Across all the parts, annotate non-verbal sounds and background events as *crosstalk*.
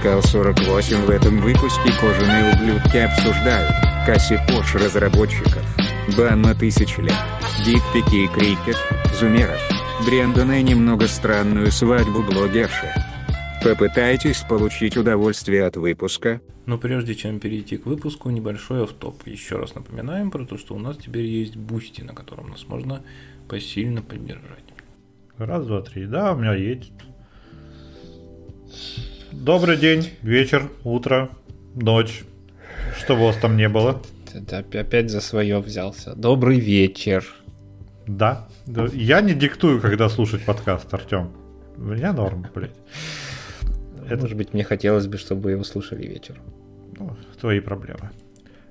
Mythical 48 в этом выпуске кожаные ублюдки обсуждают Касси Пош разработчиков, бан на тысячи лет, дикпики и крикет, зумеров, Брендона и немного странную свадьбу блогерши. Попытайтесь получить удовольствие от выпуска. Но прежде чем перейти к выпуску, небольшой автоп. Еще раз напоминаем про то, что у нас теперь есть Бусти, на котором нас можно посильно поддержать. Раз, два, три. Да, у меня есть. Добрый день, вечер, утро, ночь. Что у вас там не было? Ты опять за свое взялся. Добрый вечер. Да. Я не диктую, когда слушать подкаст, Артем. У меня норм, блядь. Это... *laughs* Может быть, мне хотелось бы, чтобы его слушали вечером. Ну, твои проблемы.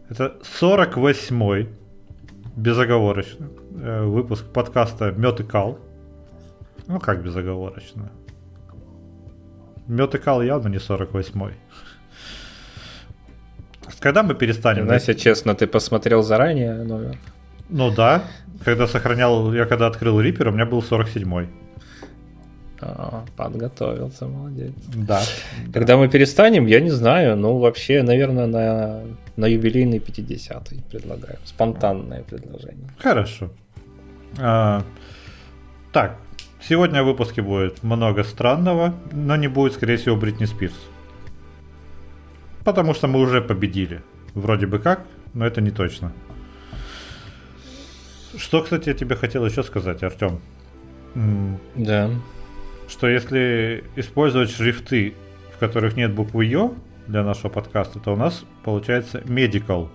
Это 48-й безоговорочно э, выпуск подкаста Мед и Кал. Ну, как безоговорочно? Мед и Кал явно не 48-й. Когда мы перестанем... Настя, честно, ты посмотрел заранее номер? Ну да. Когда сохранял, я когда открыл Рипер, у меня был 47-й. А, подготовился, молодец. Да. Когда мы перестанем, я не знаю. Ну, вообще, наверное, на, на юбилейный 50-й предлагаю. Спонтанное предложение. Хорошо. А, так, сегодня в выпуске будет много странного, но не будет, скорее всего, Бритни Спирс. Потому что мы уже победили. Вроде бы как, но это не точно. Что, кстати, я тебе хотел еще сказать, Артем? Да что если использовать шрифты, в которых нет буквы Ё для нашего подкаста, то у нас получается medical.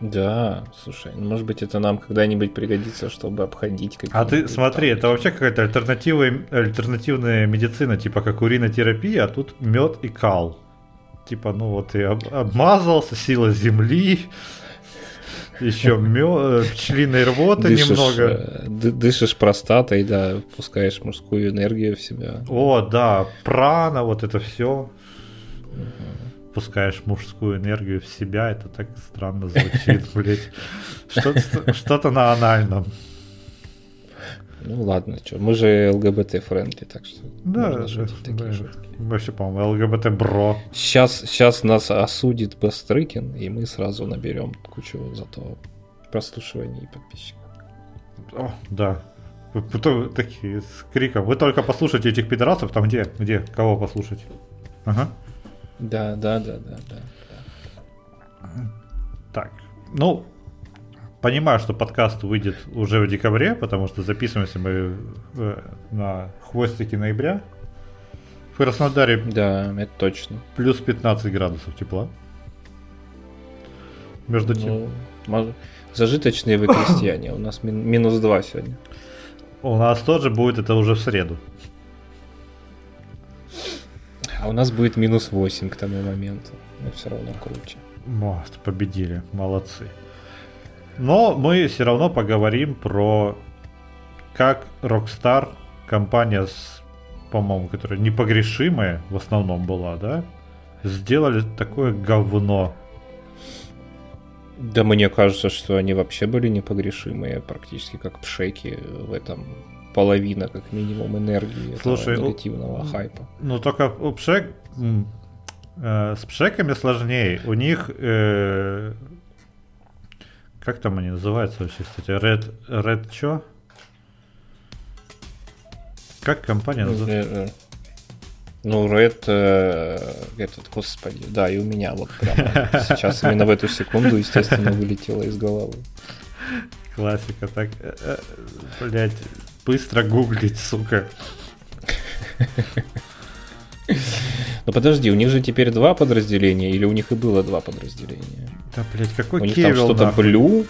Да, слушай, ну, может быть это нам когда-нибудь пригодится, чтобы обходить какие-то. А ты смотри, это вообще какая-то альтернатива, альтернативная медицина, типа как уринотерапия, а тут мед и кал. Типа, ну вот и об, обмазался, сила земли, *laughs* еще мё... пчелиной рвоты дышишь, немного. Э, дышишь простатой, да, пускаешь мужскую энергию в себя. О, да, прана, вот это все. Угу. Пускаешь мужскую энергию в себя, это так странно звучит, *laughs* блядь. Что-то на анальном. Ну ладно, что, мы же ЛГБТ-friendly, так что да, шутить да. Вообще, по-моему, ЛГБТ-бро. Сейчас, сейчас нас осудит Бастрыкин, и мы сразу наберем кучу зато прослушиваний и подписчиков. О, да. Такие с криком. Вы только послушайте этих пидорасов, там где? Где? Кого послушать? Ага. Да, да, да, да, да. Так. Ну, понимаю, что подкаст выйдет уже в декабре, потому что записываемся мы э, на хвостике ноября. В Краснодаре... Да, это точно. Плюс 15 градусов тепла. Между тем... Ну, зажиточные вы крестьяне. У нас минус 2 сегодня. У нас тоже будет это уже в среду. А у нас будет минус 8 к тому моменту. Но все равно круче. Вот, победили. Молодцы. Но мы все равно поговорим про как Rockstar, компания, с, по-моему, которая непогрешимая в основном была, да, сделали такое говно. Да мне кажется, что они вообще были непогрешимые, практически как пшеки в этом половина, как минимум, энергии Слушай, этого негативного у, хайпа. Ну только у пшек э, с пшеками сложнее. У них э, как там они называются вообще, кстати? Red, Red что? Как компания ну, называется? Э, ну, Red, э, этот, господи, да, и у меня вот прямо сейчас именно в эту секунду, естественно, вылетело из головы. Классика, так, э, э, блять, быстро гуглить, сука. Ну подожди, у них же теперь два подразделения, или у них и было два подразделения? Да, блядь, какой У них там что-то Blue,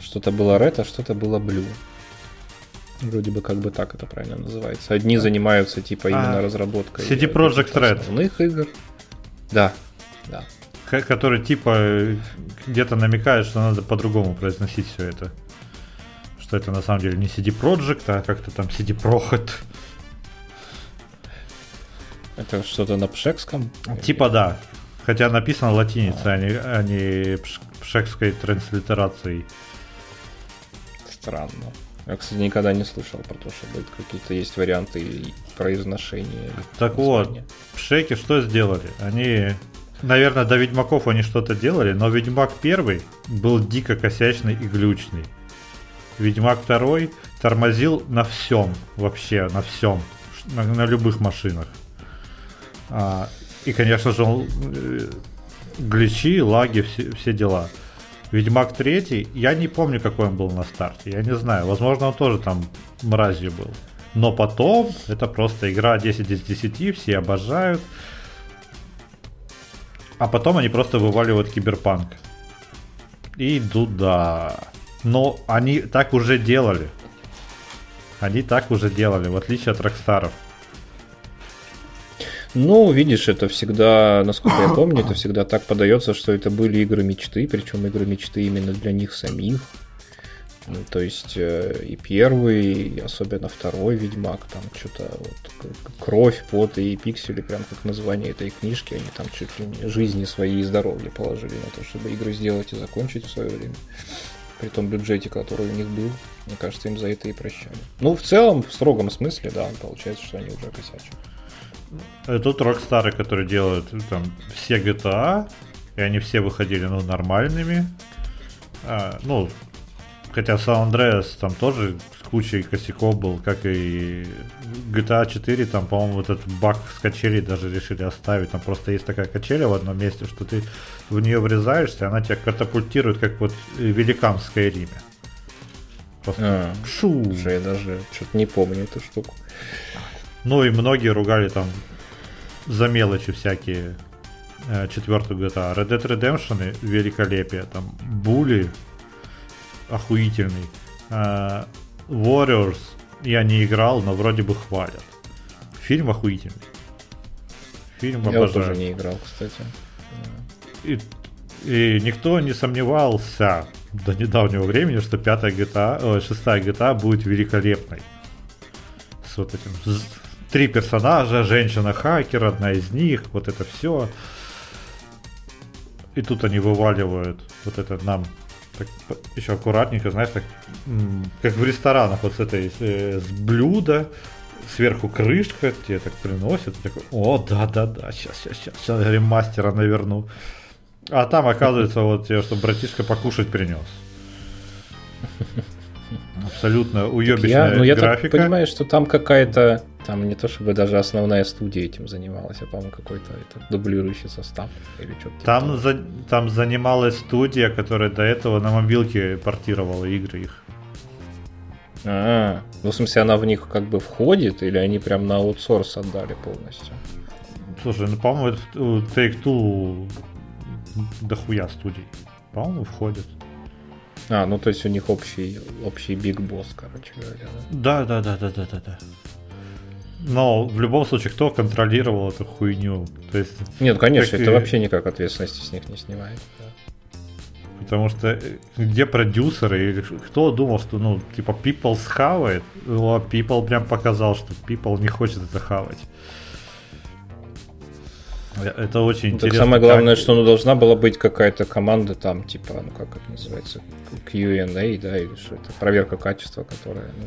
что-то было Red, а что-то было Blue. Вроде бы как бы так это правильно называется. Одни занимаются типа именно а, разработкой CD Projekt Red. основных игр. Да, да. Который типа где-то намекает, что надо по-другому произносить все это. Что это на самом деле не CD Projekt, а как-то там CD Projekt. Это что-то на пшекском? Типа да. Хотя написано латиницей, а, не, а не пшекской транслитерацией. Странно. Я, кстати, никогда не слышал про то, что какие-то есть варианты произношения. Так вот, Шеки что сделали? Они, наверное, до Ведьмаков они что-то делали, но Ведьмак первый был дико косячный и глючный. Ведьмак второй тормозил на всем, вообще на всем, на, на любых машинах. А, и, конечно же, он, э, гличи, лаги, все, все дела. Ведьмак 3, я не помню, какой он был на старте. Я не знаю. Возможно, он тоже там мразью был. Но потом это просто игра 10 из 10, все обожают. А потом они просто вываливают киберпанк. И да. Но они так уже делали. Они так уже делали, в отличие от Рокстаров. Ну, видишь, это всегда, насколько я помню, это всегда так подается, что это были игры мечты, причем игры мечты именно для них самих. Ну, то есть э, и первый, и особенно второй Ведьмак, там что-то вот, кровь, пот и пиксели, прям как название этой книжки, они там чуть ли не жизни свои и здоровья положили на то, чтобы игры сделать и закончить в свое время. При том бюджете, который у них был, мне кажется, им за это и прощали. Ну, в целом, в строгом смысле, да, получается, что они уже косячат. Э, тут Rockstar, которые делают э, там все GTA, и они все выходили ну, нормальными. А, ну, хотя San Andreas там тоже кучей косяков был, как и GTA 4, там, по-моему, вот этот баг с качелей даже решили оставить. Там просто есть такая качеля в одном месте, что ты в нее врезаешься, она тебя катапультирует, как вот великан в Скайриме. Просто а, шу. Слушай, я даже что-то не помню эту штуку. Ну и многие ругали там за мелочи всякие э, четвертую GTA. Red Dead Redemption великолепие. Там Були охуительный. Warriors я не играл, но вроде бы хвалят. Фильм охуительный. Фильм я обожаю. тоже не играл, кстати. И, и никто не сомневался до недавнего времени, что пятая GTA, э, шестая GTA будет великолепной. С вот этим три персонажа, женщина-хакер, одна из них, вот это все. И тут они вываливают вот это нам так, еще аккуратненько, знаешь, так, как в ресторанах, вот с этой, э, с блюда, сверху крышка тебе так приносят, такой, о, да-да-да, сейчас, сейчас, сейчас, сейчас ремастера наверну. А там оказывается вот тебе, что братишка покушать принес. Абсолютно уебищная я, ну, я графика. так понимаю, что там какая-то там не то чтобы даже основная студия этим занималась, а, по-моему, какой-то это, дублирующий состав или что-то. Типа там, за, там занималась студия, которая до этого на мобилке портировала игры их. А, ну в смысле она в них как бы входит, или они прям на аутсорс отдали полностью? Слушай, ну по-моему, Take-Two дохуя студий. По-моему, входит. А, ну то есть у них общий, общий биг босс, короче говоря. Да, да, да, да, да, да, да. Но в любом случае, кто контролировал эту хуйню? То есть, Нет, конечно, это и... вообще никак ответственности с них не снимает. Да. Потому что э, где продюсеры? Кто думал, что, ну, типа, People схавает? О, People прям показал, что People не хочет это хавать. Э, это очень ну, интересно. Самое главное, как... что ну, должна была быть какая-то команда там, типа, ну как это называется, Q&A, да, или что это, проверка качества, которая, ну,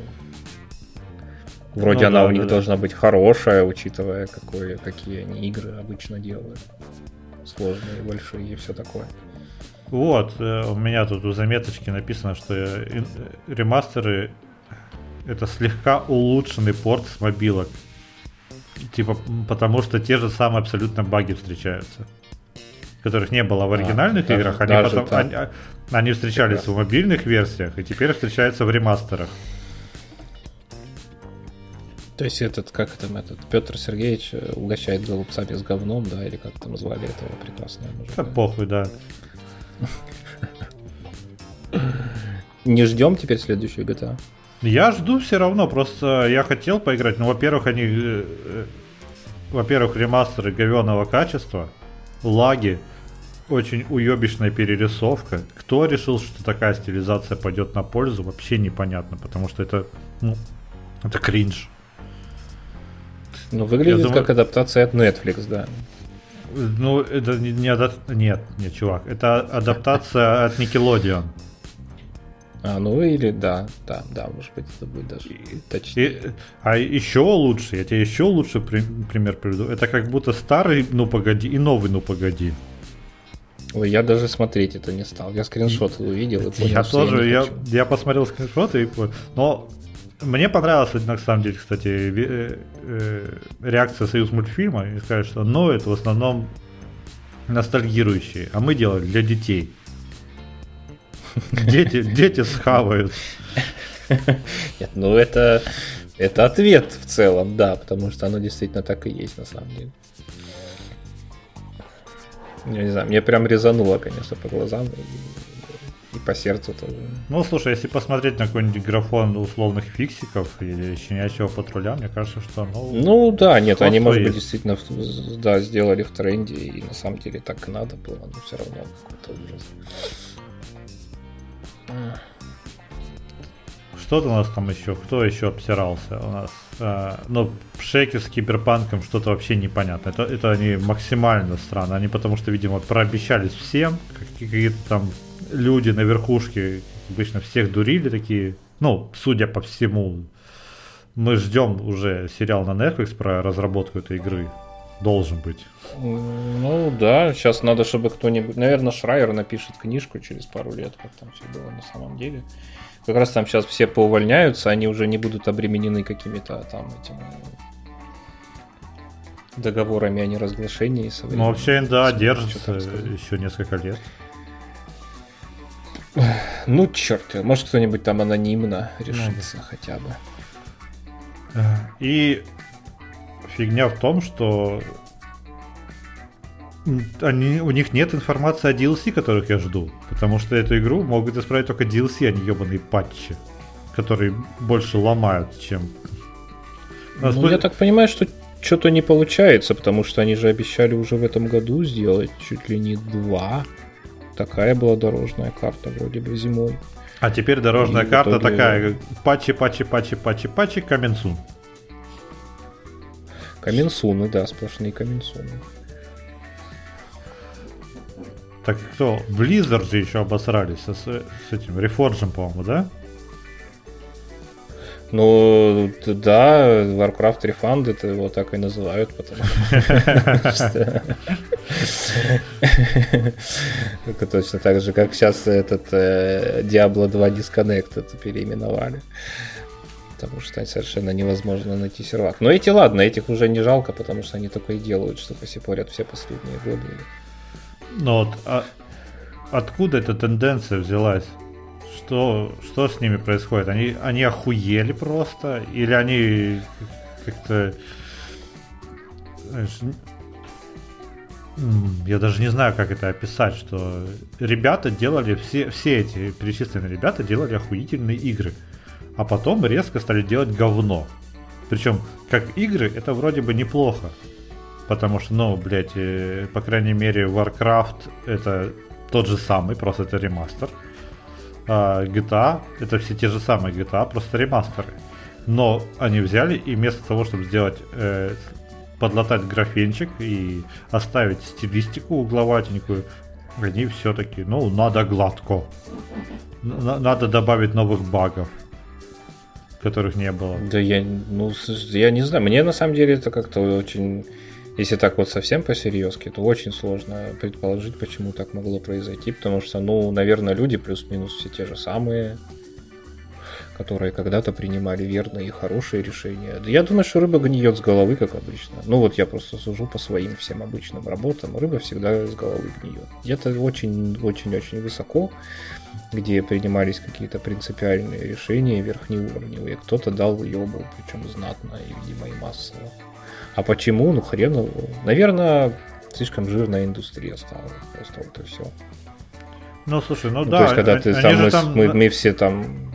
Вроде ну, она да, у них да, должна быть хорошая, учитывая, какое, какие они игры обычно делают. Сложные, большие и все такое. Вот, э, у меня тут у заметочки написано, что э, ремастеры это слегка улучшенный порт с мобилок. Типа, потому что те же самые абсолютно баги встречаются. Которых не было в а, оригинальных а, играх, даже, они, даже потом, они, они встречались в мобильных версиях и теперь встречаются в ремастерах. То есть этот, как там этот, Петр Сергеевич э, угощает голубцами с говном, да, или как там звали этого прекрасного мужика. Да похуй, да. Не ждем теперь следующую GTA? Я жду все равно, просто я хотел поиграть, но, во-первых, они, э, э, во-первых, ремастеры говеного качества, лаги, очень уебищная перерисовка. Кто решил, что такая стилизация пойдет на пользу, вообще непонятно, потому что это, ну, это кринж. Ну, выглядит думаю... как адаптация от Netflix, да. Ну, это не, не адап... Нет, нет, чувак. Это адаптация от Nickelodeon. А, ну или да, да, да, может быть, это будет даже точнее. И, а еще лучше, я тебе еще лучше при, пример приведу. Это как будто старый «Ну погоди» и новый «Ну погоди». Ой, я даже смотреть это не стал. Я скриншоты увидел и понял, Я тоже, я, я, я посмотрел скриншоты и. Но мне понравилась, на самом деле, кстати, э, э, реакция Союз мультфильма. И сказать, что «Ну» это в основном ностальгирующие, а мы делали для детей. Дети, дети схавают. Нет, ну это, это ответ в целом, да, потому что оно действительно так и есть на самом деле. Я не знаю, мне прям резануло, конечно, по глазам и, по сердцу тоже. Ну, слушай, если посмотреть на какой-нибудь графон условных фиксиков или щенячьего патруля, мне кажется, что ну... Ну да, нет, они, может быть, действительно да, сделали в тренде, и на самом деле так и надо было, но все равно какой-то ужас. Что-то у нас там еще, кто еще обсирался у нас? Э, ну, шейки с киберпанком что-то вообще непонятно. Это, это они максимально странно. Они потому что, видимо, прообещались всем, какие-то там люди на верхушке обычно всех дурили такие. Ну, судя по всему, мы ждем уже сериал на Netflix про разработку этой игры. Должен быть. Ну да, сейчас надо, чтобы кто-нибудь... Наверное, Шрайер напишет книжку через пару лет, как там все было на самом деле. Как раз там сейчас все поувольняются, они уже не будут обременены какими-то там этими договорами о неразглашении. Ну, вообще, да, держится еще несколько лет. *sighs* Ну, черт, может кто-нибудь там анонимно решится ну, хотя бы. И фигня в том, что они, у них нет информации о DLC, которых я жду. Потому что эту игру могут исправить только DLC, а не ебаные патчи. Которые больше ломают, чем... Ну, спо... я так понимаю, что что-то не получается, потому что они же обещали уже в этом году сделать чуть ли не два. Такая была дорожная карта вроде бы зимой. А теперь дорожная И карта итоге... такая, патчи, патчи, патчи, патчи, патчи, каменсун. Каменсуны, да, сплошные каменсуны. Так кто? Blizzard же еще обосрались с, с этим Reforged, по-моему, да? Ну, да, Warcraft Refund это его так и называют, потому *laughs* что... *laughs* Точно так же, как сейчас этот э, Diablo 2 Disconnect это переименовали. Потому что совершенно невозможно найти сервак. Но эти, ладно, этих уже не жалко, потому что они только и делают, что посипорят все последние годы. Ну вот, а откуда эта тенденция взялась? Что, что с ними происходит? Они, они охуели просто? Или они как-то... Я даже не знаю, как это описать, что ребята делали, все, все эти перечисленные ребята делали охуительные игры, а потом резко стали делать говно. Причем, как игры, это вроде бы неплохо. Потому что, ну, блядь, э, по крайней мере, Warcraft это тот же самый, просто это ремастер. А GTA это все те же самые GTA, просто ремастеры. Но они взяли и вместо того, чтобы сделать э, подлатать графенчик и оставить стилистику угловатенькую, они все-таки, ну, надо гладко. Надо добавить новых багов которых не было. Да я, ну, я не знаю. Мне на самом деле это как-то очень если так вот совсем по-серьезки, то очень сложно предположить, почему так могло произойти, потому что, ну, наверное, люди плюс-минус все те же самые, которые когда-то принимали верные и хорошие решения. Я думаю, что рыба гниет с головы, как обычно. Ну вот я просто сужу по своим всем обычным работам. Рыба всегда с головы гниет. Где-то очень-очень-очень высоко, где принимались какие-то принципиальные решения верхнеуровневые. Кто-то дал ебу, причем знатно и, видимо, и массово. А почему? Ну, хрен его. Наверное, слишком жирная индустрия стала. Просто вот и все. Ну, слушай, ну, ну да. То есть, когда ты там, мы, там... Мы, мы все там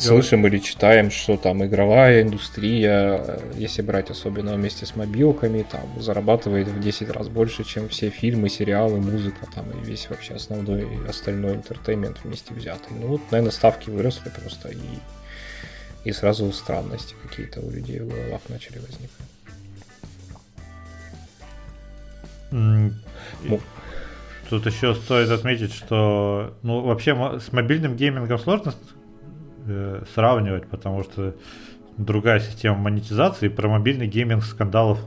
слышим или читаем, что там игровая индустрия, если брать особенно вместе с мобилками, там зарабатывает в 10 раз больше, чем все фильмы, сериалы, музыка там и весь вообще основной остальной интертеймент вместе взятый. Ну вот, наверное, ставки выросли просто и и сразу странности какие-то у людей в головах начали возникать. Mm. Ну. Тут еще стоит отметить, что ну, вообще с мобильным геймингом сложно э, сравнивать, потому что другая система монетизации, про мобильный гейминг скандалов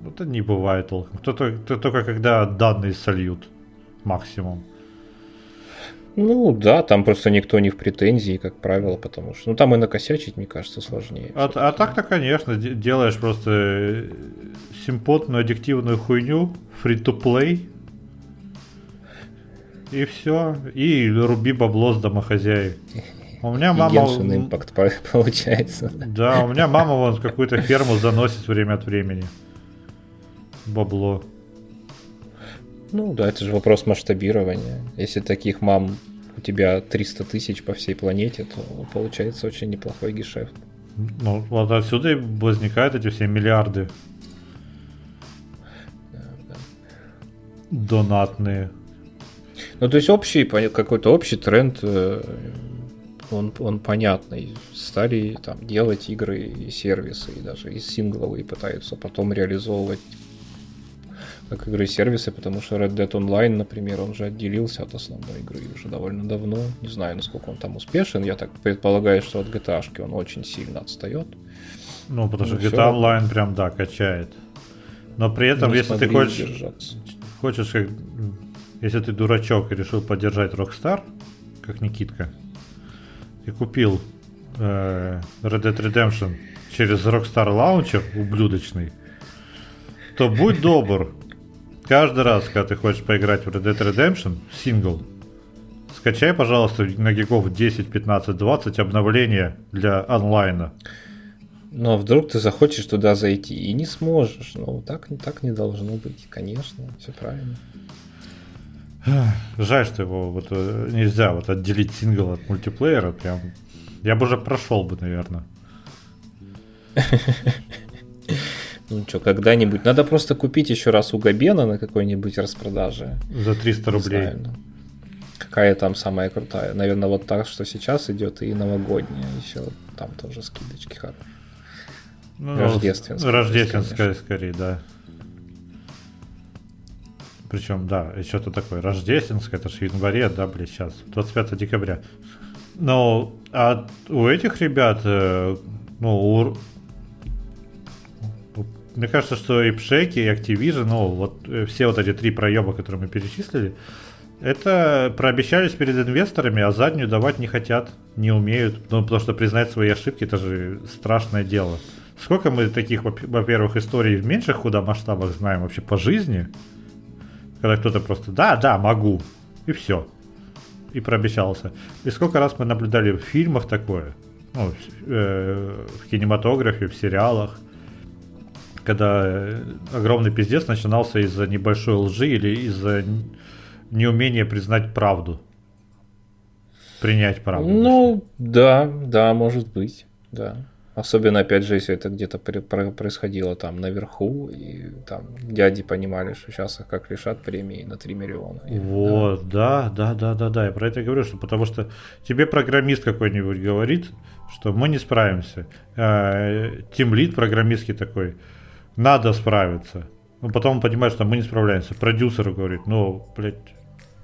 ну, это не бывает толком. Кто-то, кто только когда данные сольют максимум. Ну да, там просто никто не в претензии, как правило, потому что. Ну там и накосячить, мне кажется, сложнее. А, а так-то, конечно, делаешь просто э, симпотную, аддиктивную хуйню, free-to-play, и все. И руби бабло с домохозяек. У меня мама... импакт *laughs* получается. Да, у меня мама вон какую-то ферму заносит время от времени. Бабло. Ну да, это же вопрос масштабирования. Если таких мам у тебя 300 тысяч по всей планете, то получается очень неплохой гешефт. Ну, вот отсюда и возникают эти все миллиарды. Да, да. Донатные. Ну, то есть общий, какой-то общий тренд, э, он, он понятный. Стали там делать игры и сервисы, и даже и сингловые пытаются потом реализовывать как игры и сервисы, потому что Red Dead Online, например, он же отделился от основной игры уже довольно давно. Не знаю, насколько он там успешен. Я так предполагаю, что от GTA он очень сильно отстает. Ну, потому что GTA Online прям, да, качает. Но при этом, Не если ты хочешь, держаться. хочешь как если ты дурачок и решил поддержать Rockstar, как Никитка, и купил э, Red Dead Redemption через Rockstar Launcher ублюдочный, то будь добр, каждый раз, когда ты хочешь поиграть в Red Dead Redemption, сингл, скачай, пожалуйста, на гигов 10, 15, 20 обновления для онлайна. Ну а вдруг ты захочешь туда зайти и не сможешь. Ну, так, так не должно быть, конечно, все правильно. Жаль, что его вот э, нельзя вот отделить сингл от мультиплеера. Прям. Я бы уже прошел бы, наверное. *laughs* Ну что, когда-нибудь. Надо просто купить еще раз у Габена на какой-нибудь распродаже. За 300 рублей. Знаю, ну. Какая там самая крутая? Наверное, вот так, что сейчас идет, и новогодняя еще. Там тоже скидочки хорошие. Ну, рождественская. Рождественская, скорее, да. Причем, да, и что-то такое рождественское, это же в январе, да, блин, сейчас, 25 декабря. Но а у этих ребят, э, ну, у, мне кажется, что и Пшеки, и Activision, ну, вот э, все вот эти три проеба, которые мы перечислили, это прообещались перед инвесторами, а заднюю давать не хотят, не умеют. Ну, потому что признать свои ошибки это же страшное дело. Сколько мы таких, во-первых, историй в меньших куда масштабах знаем вообще по жизни, когда кто-то просто «да, да, могу», и все. И прообещался. И сколько раз мы наблюдали в фильмах такое, ну, э, в кинематографе, в сериалах, когда э, огромный пиздец начинался из-за небольшой лжи или из-за неумения признать правду. Принять правду. Ну, да, да, может быть, да. Особенно, опять же, если это где-то происходило там наверху, и там дяди понимали, что сейчас их как лишат премии на 3 миллиона. Вот, да, да, да, да, да. Я про это говорю, что потому что тебе программист какой-нибудь говорит, что мы не справимся. Тимлит программистский такой, надо справиться. Но потом он понимает, что мы не справляемся. Продюсер говорит, ну, блядь,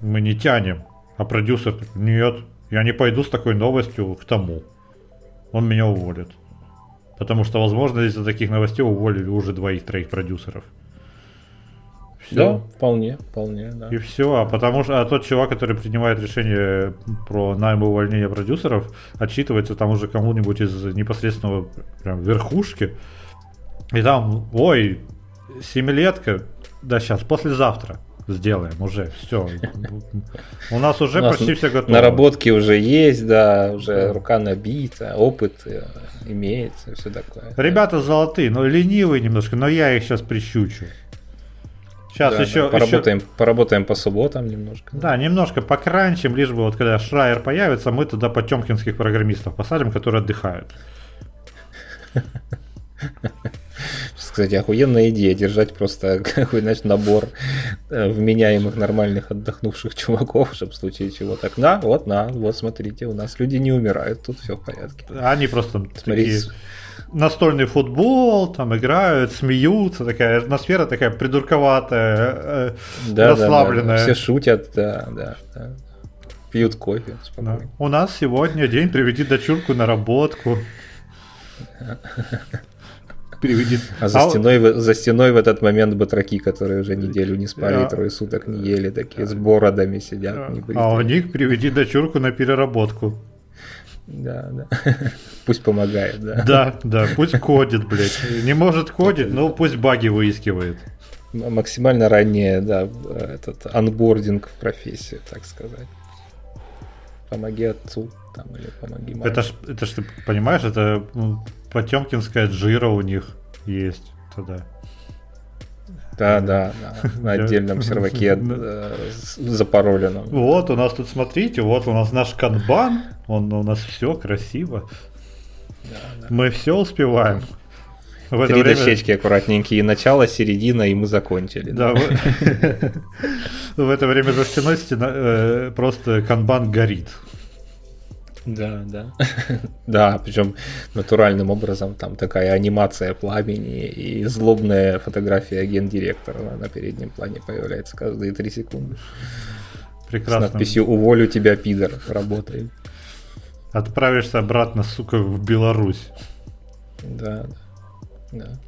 мы не тянем. А продюсер, нет, я не пойду с такой новостью к тому. Он меня уволит. Потому что, возможно, из-за таких новостей уволили уже двоих-троих продюсеров. Все. Да, вполне, вполне, да. И все, а потому что а тот чувак, который принимает решение про найм и увольнение продюсеров, отчитывается там уже кому-нибудь из непосредственного прям верхушки. И там, ой, семилетка, да сейчас, послезавтра сделаем уже, все. У нас уже У нас почти все готово. Наработки уже есть, да, уже рука набита, опыт э, имеется, все такое. Ребята да. золотые, но ленивые немножко, но я их сейчас прищучу. Сейчас да, еще, да. Поработаем, еще... поработаем по субботам немножко. Да, немножко покранчим, лишь бы вот когда Шрайер появится, мы туда потемкинских программистов посадим, которые отдыхают. *laughs* Кстати, охуенная идея держать просто *laughs* какой значит, набор э, вменяемых нормальных отдохнувших чуваков, чтобы в случае чего так, на, вот на, вот смотрите, у нас люди не умирают, тут все в порядке. Они просто Смотрите, такие... настольный футбол, там играют, смеются, такая атмосфера такая придурковатая, э, Да, да, да, расслабленная. Все шутят, да, да, да. Пьют кофе Да. У нас сегодня день приведи дочурку на работку. *laughs* Приведи. А за, стеной, в- за стеной в этот момент батраки, которые уже неделю не спали, А. трое суток не ели, такие с бородами сидят. а, а у них приведи дочурку на переработку. Да, да. *laughs* Пусть помогает, да. Да, да, пусть кодит, блядь. Не может кодить, но пусть баги выискивает. Максимально ранее, да, э, этот анбординг в профессию, так сказать. Помоги отцу там или помоги маме. Это ж, это ж ты понимаешь, это потемкинская джира у них есть тогда. Да, да, да, на Да. отдельном серваке э, запароленном. Вот у нас тут, смотрите, вот у нас наш канбан, он у нас все красиво. Мы все успеваем. В Три время- дощечки аккуратненькие, начало, середина, и мы закончили. Да, *laughs* в... это время за стеной э, просто канбан горит. Да, да. *laughs* Да, причем натуральным образом там такая анимация пламени и злобная фотография гендиректора на- на переднем плане появляется каждые три секунды. С Прекрасно. надписью «Уволю тебя, пидор, работай». Отправишься обратно, сука, в Беларусь. Да, да. да.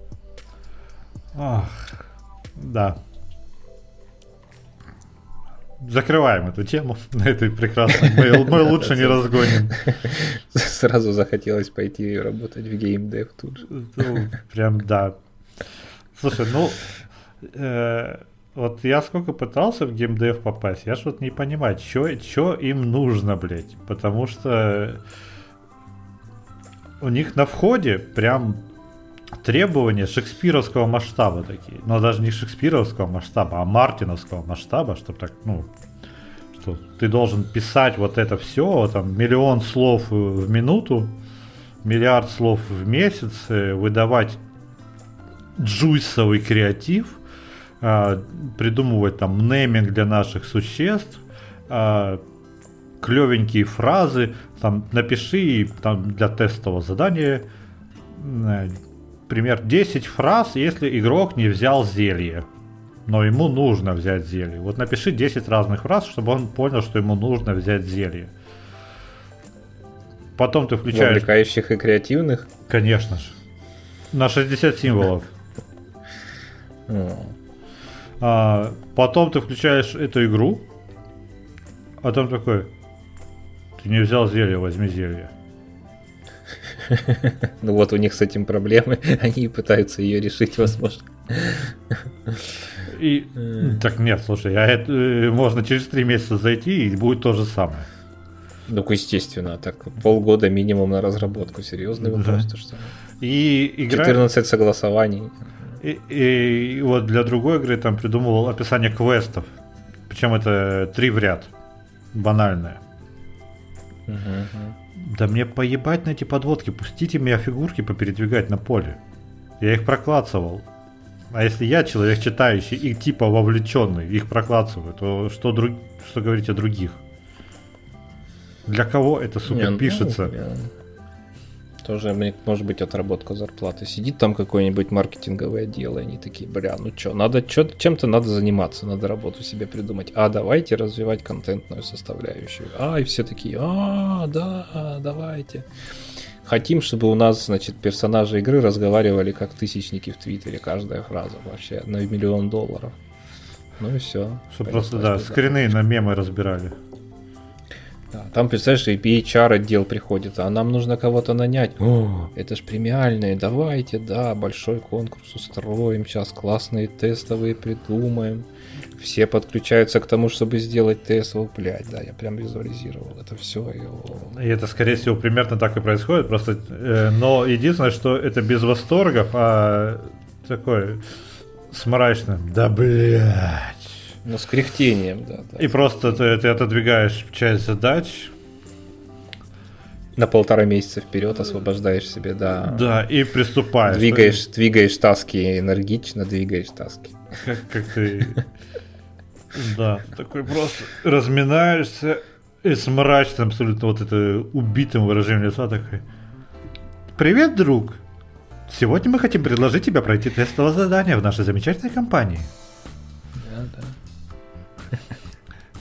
Ах, да. Закрываем эту тему *laughs* на этой прекрасной. Мы, мы лучше не разгоним. *laughs* Сразу захотелось пойти работать в геймдев тут же. Ну, прям да. Слушай, ну э, вот я сколько пытался в геймдев попасть, я ж вот не понимаю, что им нужно, блядь. Потому что у них на входе прям требования шекспировского масштаба такие. Но даже не шекспировского масштаба, а мартиновского масштаба, чтобы так, ну, что ты должен писать вот это все, там, миллион слов в минуту, миллиард слов в месяц, э, выдавать джуйсовый креатив, а, придумывать там нейминг для наших существ, а, клевенькие фразы, там напиши там для тестового задания пример 10 фраз, если игрок не взял зелье. Но ему нужно взять зелье. Вот напиши 10 разных фраз, чтобы он понял, что ему нужно взять зелье. Потом ты включаешь... Вовлекающих и креативных. Конечно же. На 60 символов. А, потом ты включаешь эту игру, а там такой, ты не взял зелье, возьми зелье. *laughs* Ну вот у них с этим проблемы, *laughs* они пытаются ее решить, возможно. И так нет, слушай, а это, э, можно через три месяца зайти и будет то же самое. Ну, естественно, так полгода минимум на разработку. Серьезный Да. вопрос, то что? И игра... 14 согласований. И, и вот для другой игры там придумывал описание квестов. Причем это три в ряд. Банальное. Да мне поебать на эти подводки. Пустите меня фигурки попередвигать на поле. Я их проклацывал. А если я человек читающий и типа вовлеченный, их проклацываю, то что, друг... что говорить о других? Для кого это, сука, Не, ну, пишется? я- Тоже, может быть, отработка зарплаты. Сидит там какой-нибудь маркетинговый отдел, и они такие, бля, ну что, надо чё, чем-то надо заниматься, надо работу себе придумать. А давайте развивать контентную составляющую. А, и все такие, а, да, давайте. Хотим, чтобы у нас, значит, персонажи игры разговаривали как тысячники в Твиттере, каждая фраза вообще на миллион долларов. Ну и все. Что просто, да, скрины на мемы разбирали. Да, там, представляешь, и PHR отдел приходит, а нам нужно кого-то нанять. О, это ж премиальные, давайте, да, большой конкурс устроим, сейчас классные тестовые придумаем. Все подключаются к тому, чтобы сделать тест. О, блядь, да, я прям визуализировал это все. И это, скорее всего, примерно так и происходит. Просто, э, но единственное, что это без восторгов, а такой с мрачным. Да блядь. Ну, с кряхтением, да, да. И просто ты, ты отодвигаешь часть задач, На полтора месяца вперед освобождаешь себе, да. да, и приступаешь. Двигаешь, двигаешь таски энергично, двигаешь таски. Как, как ты... Да, такой просто разминаешься и с мрачным, абсолютно вот это убитым выражением лица такой. Привет, друг. Сегодня мы хотим предложить тебе пройти тестовое задание в нашей замечательной компании.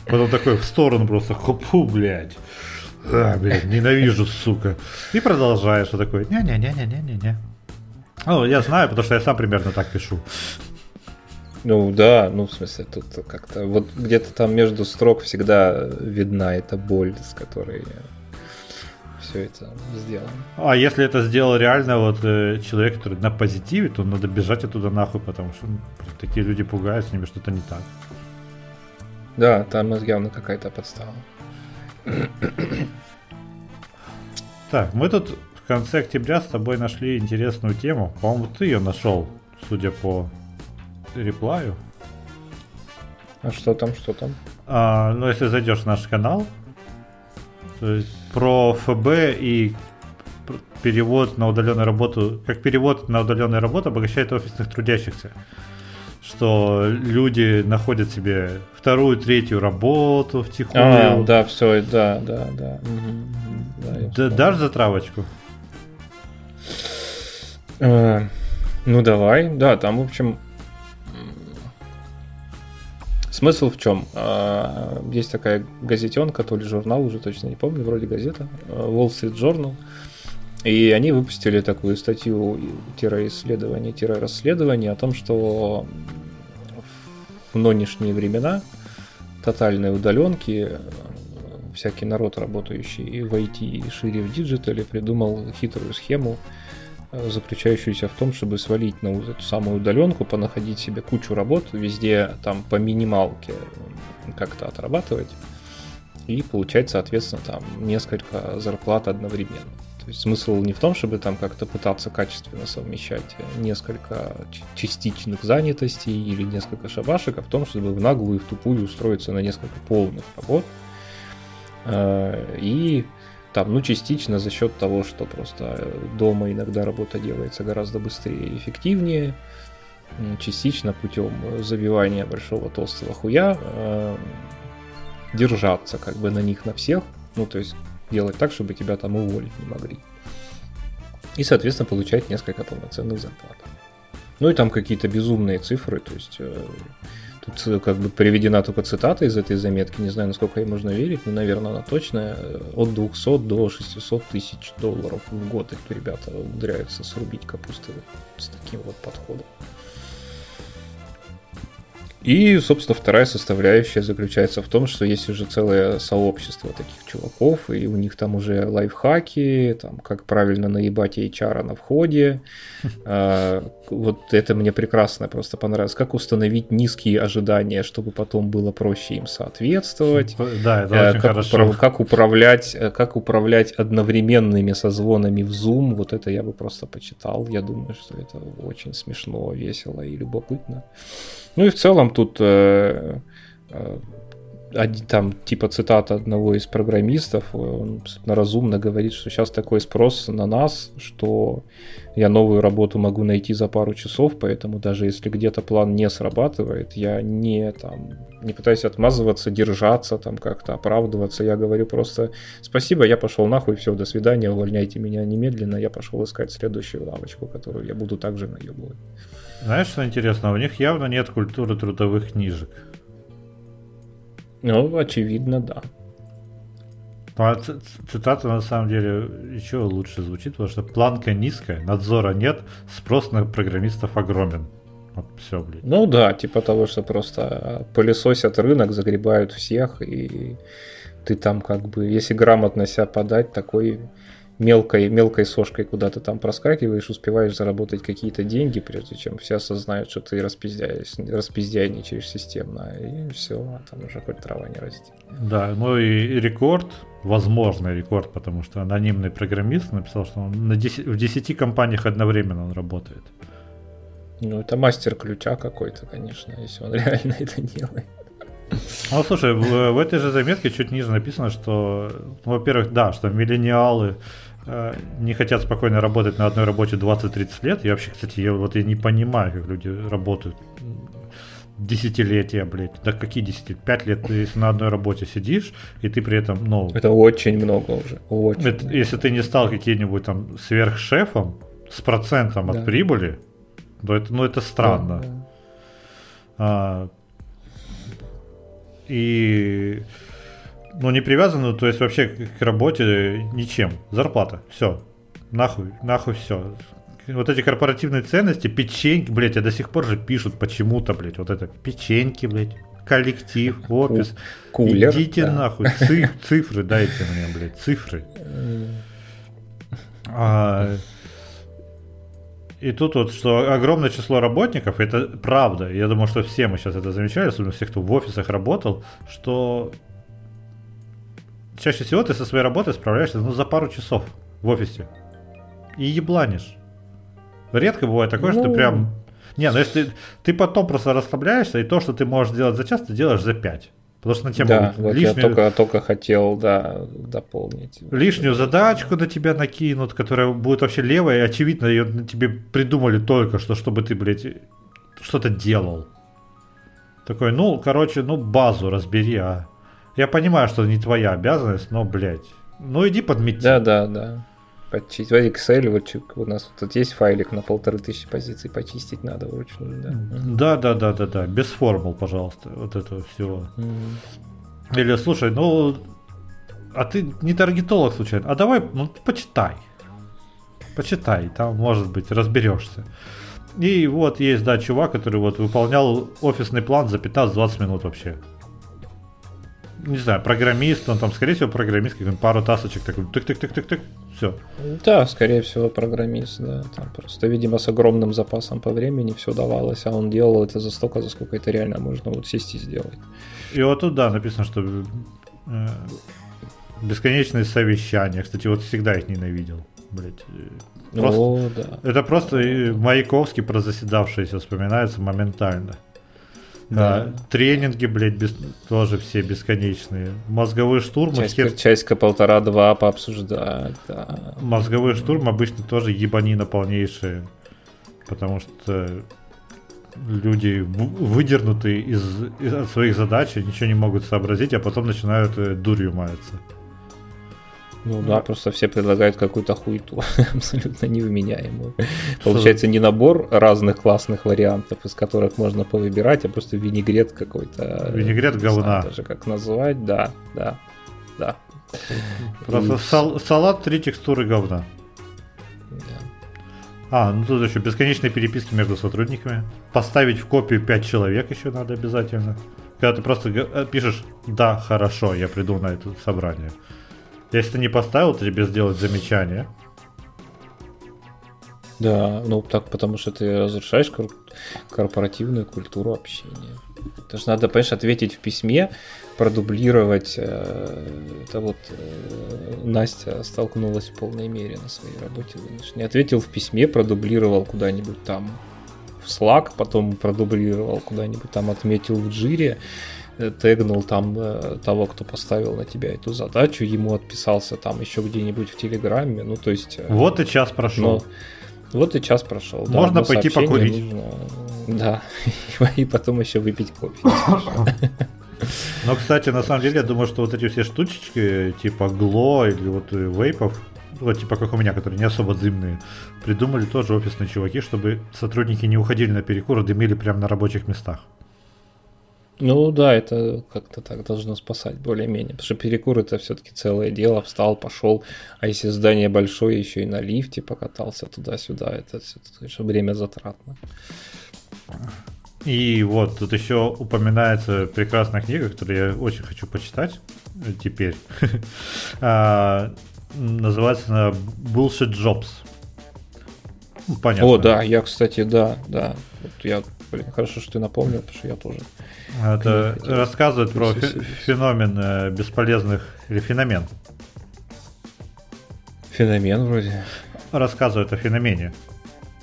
Потом такой в сторону просто хопу, блядь. А, блядь, ненавижу, сука. И продолжаешь, что такое, не-не-не-не-не-не. Ну, я знаю, потому что я сам примерно так пишу. Ну да, ну в смысле, тут как-то вот где-то там между строк всегда видна эта боль, с которой все это сделано. А если это сделал реально вот э, человек, который на позитиве, то надо бежать оттуда нахуй, потому что ну, такие люди пугают, с ними что-то не так. Да, там явно какая-то подстава. Так, мы тут в конце октября с тобой нашли интересную тему. По-моему, ты ее нашел, судя по реплаю. А что там, что там? А, ну, если зайдешь в наш канал, то есть про ФБ и перевод на удаленную работу, как перевод на удаленную работу обогащает офисных трудящихся. Что люди находят себе вторую, третью работу втихую. А, да, все, да, да, да. да дашь затравочку? А, ну давай, да, там, в общем, Смысл в чем? А, есть такая газетенка, то ли журнал, уже точно не помню, вроде газета, а, Wall Street Journal. И они выпустили такую статью-исследование-расследование о том, что в нынешние времена тотальной удаленки всякий народ, работающий в IT и шире в диджитале, придумал хитрую схему – заключающуюся в том, чтобы свалить на эту самую удаленку, понаходить себе кучу работ, везде там по минималке как-то отрабатывать и получать, соответственно, там несколько зарплат одновременно. То есть смысл не в том, чтобы там как-то пытаться качественно совмещать несколько частичных занятостей или несколько шабашек, а в том, чтобы в наглую и в тупую устроиться на несколько полных работ. Э, и там, ну, частично за счет того, что просто дома иногда работа делается гораздо быстрее и эффективнее. Частично путем забивания большого толстого хуя э, держаться как бы на них на всех. Ну, то есть делать так, чтобы тебя там уволить не могли. И, соответственно, получать несколько полноценных зарплат. Ну и там какие-то безумные цифры, то есть э, Тут э, как бы приведена только цитата из этой заметки, не знаю, насколько ей можно верить, но, наверное, она точная. От 200 до 600 тысяч долларов в год эти ребята умудряются срубить капусты с таким вот подходом. И, собственно, вторая составляющая заключается в том, что есть уже целое сообщество таких чуваков, и у них там уже лайфхаки, там, как правильно наебать HR на входе. *laughs* А, вот это мне прекрасно просто понравилось. Как установить низкие ожидания, чтобы потом было проще им соответствовать. Да, это очень как хорошо. как, управлять, как управлять одновременными созвонами в Zoom, вот это я бы просто почитал. Я думаю, что это очень смешно, весело и любопытно. Ну и в целом тут э, э, там типа цитата одного из программистов, он разумно говорит, что сейчас такой спрос на нас, что я новую работу могу найти за пару часов, поэтому даже если где-то план не срабатывает, я не там не пытаюсь отмазываться, держаться, там как-то оправдываться, я говорю просто спасибо, я пошел нахуй, все, до свидания, увольняйте меня немедленно, я пошел искать следующую лавочку, которую я буду также наебывать. Знаешь, что интересно? У них явно нет культуры трудовых книжек. Ну, очевидно, да. Ну, а цитата на самом деле еще лучше звучит, потому что планка низкая, надзора нет, спрос на программистов огромен. Вот все, блядь. Ну да, типа того, что просто пылесосят рынок, загребают всех, и ты там как бы, если грамотно себя подать, такой мелкой, мелкой сошкой куда-то там проскакиваешь, успеваешь заработать какие-то деньги, прежде чем все осознают, что ты распиздяйничаешь системно, и все, а там уже хоть трава не растет. Да, ну и рекорд, возможный рекорд, потому что анонимный программист написал, что он на 10, в 10 компаниях одновременно он работает. Ну, это мастер ключа какой-то, конечно, если он *laughs* реально это делает. Ну, слушай, в, в этой же заметке чуть ниже написано, что, ну, во-первых, да, что миллениалы не хотят спокойно работать на одной работе 20-30 лет. Я вообще, кстати, я вот я не понимаю, как люди работают десятилетия, блядь. Да какие десятилетия? Пять лет ты если на одной работе сидишь, и ты при этом, ну... Это очень много уже. Очень это, если ты не стал каким-нибудь там сверхшефом, с процентом Да. от прибыли, то это, ну, это странно. Да, да. А, и ну не привязаны, то есть вообще к, к работе ничем. Зарплата, все. Нахуй, нахуй все. Вот эти корпоративные ценности, печеньки, блядь, а до сих пор же пишут почему-то, блядь, вот это печеньки, блядь, коллектив, офис. Кулер. Идите да. нахуй, циф- *laughs* цифры дайте мне, блядь, цифры. А, и тут вот, что огромное число работников, это правда, я думаю, что все мы сейчас это замечали, особенно все, кто в офисах работал, что чаще всего ты со своей работой справляешься ну, за пару часов в офисе. И ебланишь. Редко бывает такое, что ты Ну. прям... Не, ну если ты, ты потом просто расслабляешься, и то, что ты можешь делать за час, ты делаешь за пять. Потому что на тебя Да, вот я лишнюю, только, только хотел, да, дополнить. лишнюю задачку на тебя накинут, которая будет вообще левая, и очевидно, ее тебе придумали только что, чтобы ты, блядь, что-то делал. Такой, ну, короче, ну, базу разбери, а. Я понимаю, что не твоя обязанность, но, блядь, ну иди подмети. Да, да, да. Почистить. В Excel вот у нас тут есть файлик на полторы тысячи позиций, почистить надо вручную, да. Да, да, да, да, да, без формул, пожалуйста, вот этого всего. Мгм. Или, слушай, ну, а ты не таргетолог случайно, а давай, ну, почитай. Почитай, там, может быть, разберешься. И вот есть, да, чувак, который вот выполнял офисный план за 15-20 минут вообще. Не знаю, программист, он там, скорее всего, программист, какой-нибудь пару тасочек такой, тык-тык-тык-тык-тык, все. Да, скорее всего, программист, да. Там просто, видимо, с огромным запасом по времени все давалось, а он делал это за столько, за сколько это реально можно вот сесть и сделать. И вот тут, да, написано, что э, бесконечные совещания. Кстати, вот всегда их ненавидел. Блять. Просто, О, да. Это просто и Маяковский про заседавшиеся вспоминается моментально. Да. А, тренинги, блядь, бес- тоже все бесконечные. Мозговой штурм, Часть, хер- частька полтора-два пообсуждать, да. мозговой штурм обычно тоже ебанина полнейшая. Потому что люди в- выдернутые из, из- от своих задач, ничего не могут сообразить, а потом начинают э, дурью маяться. Ну да, просто все предлагают какую-то хуету, *laughs* абсолютно невменяемую. Получается не набор разных классных вариантов, из которых можно повыбирать, а просто винегрет какой-то. Винегрет Не знаю говна. Даже как назвать, да, да, да. Просто сал- салат три текстуры говна. Да. А, ну тут еще бесконечные переписки между сотрудниками. Поставить в копию 5 человек еще надо обязательно. Когда ты просто э, пишешь «Да, хорошо, я приду на это собрание». Если ты не поставил, то тебе сделать замечание. Да, ну так потому что ты разрушаешь кор- корпоративную культуру общения. Это же надо, понимаешь, ответить в письме, продублировать. э, Это вот э, Настя столкнулась в полной мере на своей работе. Не ответил в письме, продублировал куда-нибудь там в Slack, потом продублировал куда-нибудь там, отметил в джире, тегнул там э, того, кто поставил на тебя эту задачу, ему отписался там еще где-нибудь в Телеграме, ну то есть... э, Вот и час прошел. но вот и час прошел. да, Можно одно пойти покурить. нужно, Да, *laughs* и потом еще выпить кофе. *laughs* Но, кстати, на самом деле, я думаю, что вот эти все штучечки, типа гло или вот э, вейпов, вот типа как у меня, которые не особо дымные, придумали тоже офисные чуваки, чтобы сотрудники не уходили на перекур, а дымили прямо на рабочих местах. Ну да, это как-то так должно спасать более-менее. Потому что перекур это все-таки целое дело. Встал, пошел. А если здание большое, еще и на лифте покатался туда-сюда, это все время затратно. И вот тут еще упоминается прекрасная книга, которую я очень хочу почитать теперь. *laughs* А, Называется она Bullshit Jobs. Ну, Понятно. О, да, я, кстати, да, да. Вот я, блин, хорошо, что ты напомнил, потому что я тоже. Это рассказывает про феномен э, бесполезных, или феномен. Феномен вроде. Рассказывает о феномене.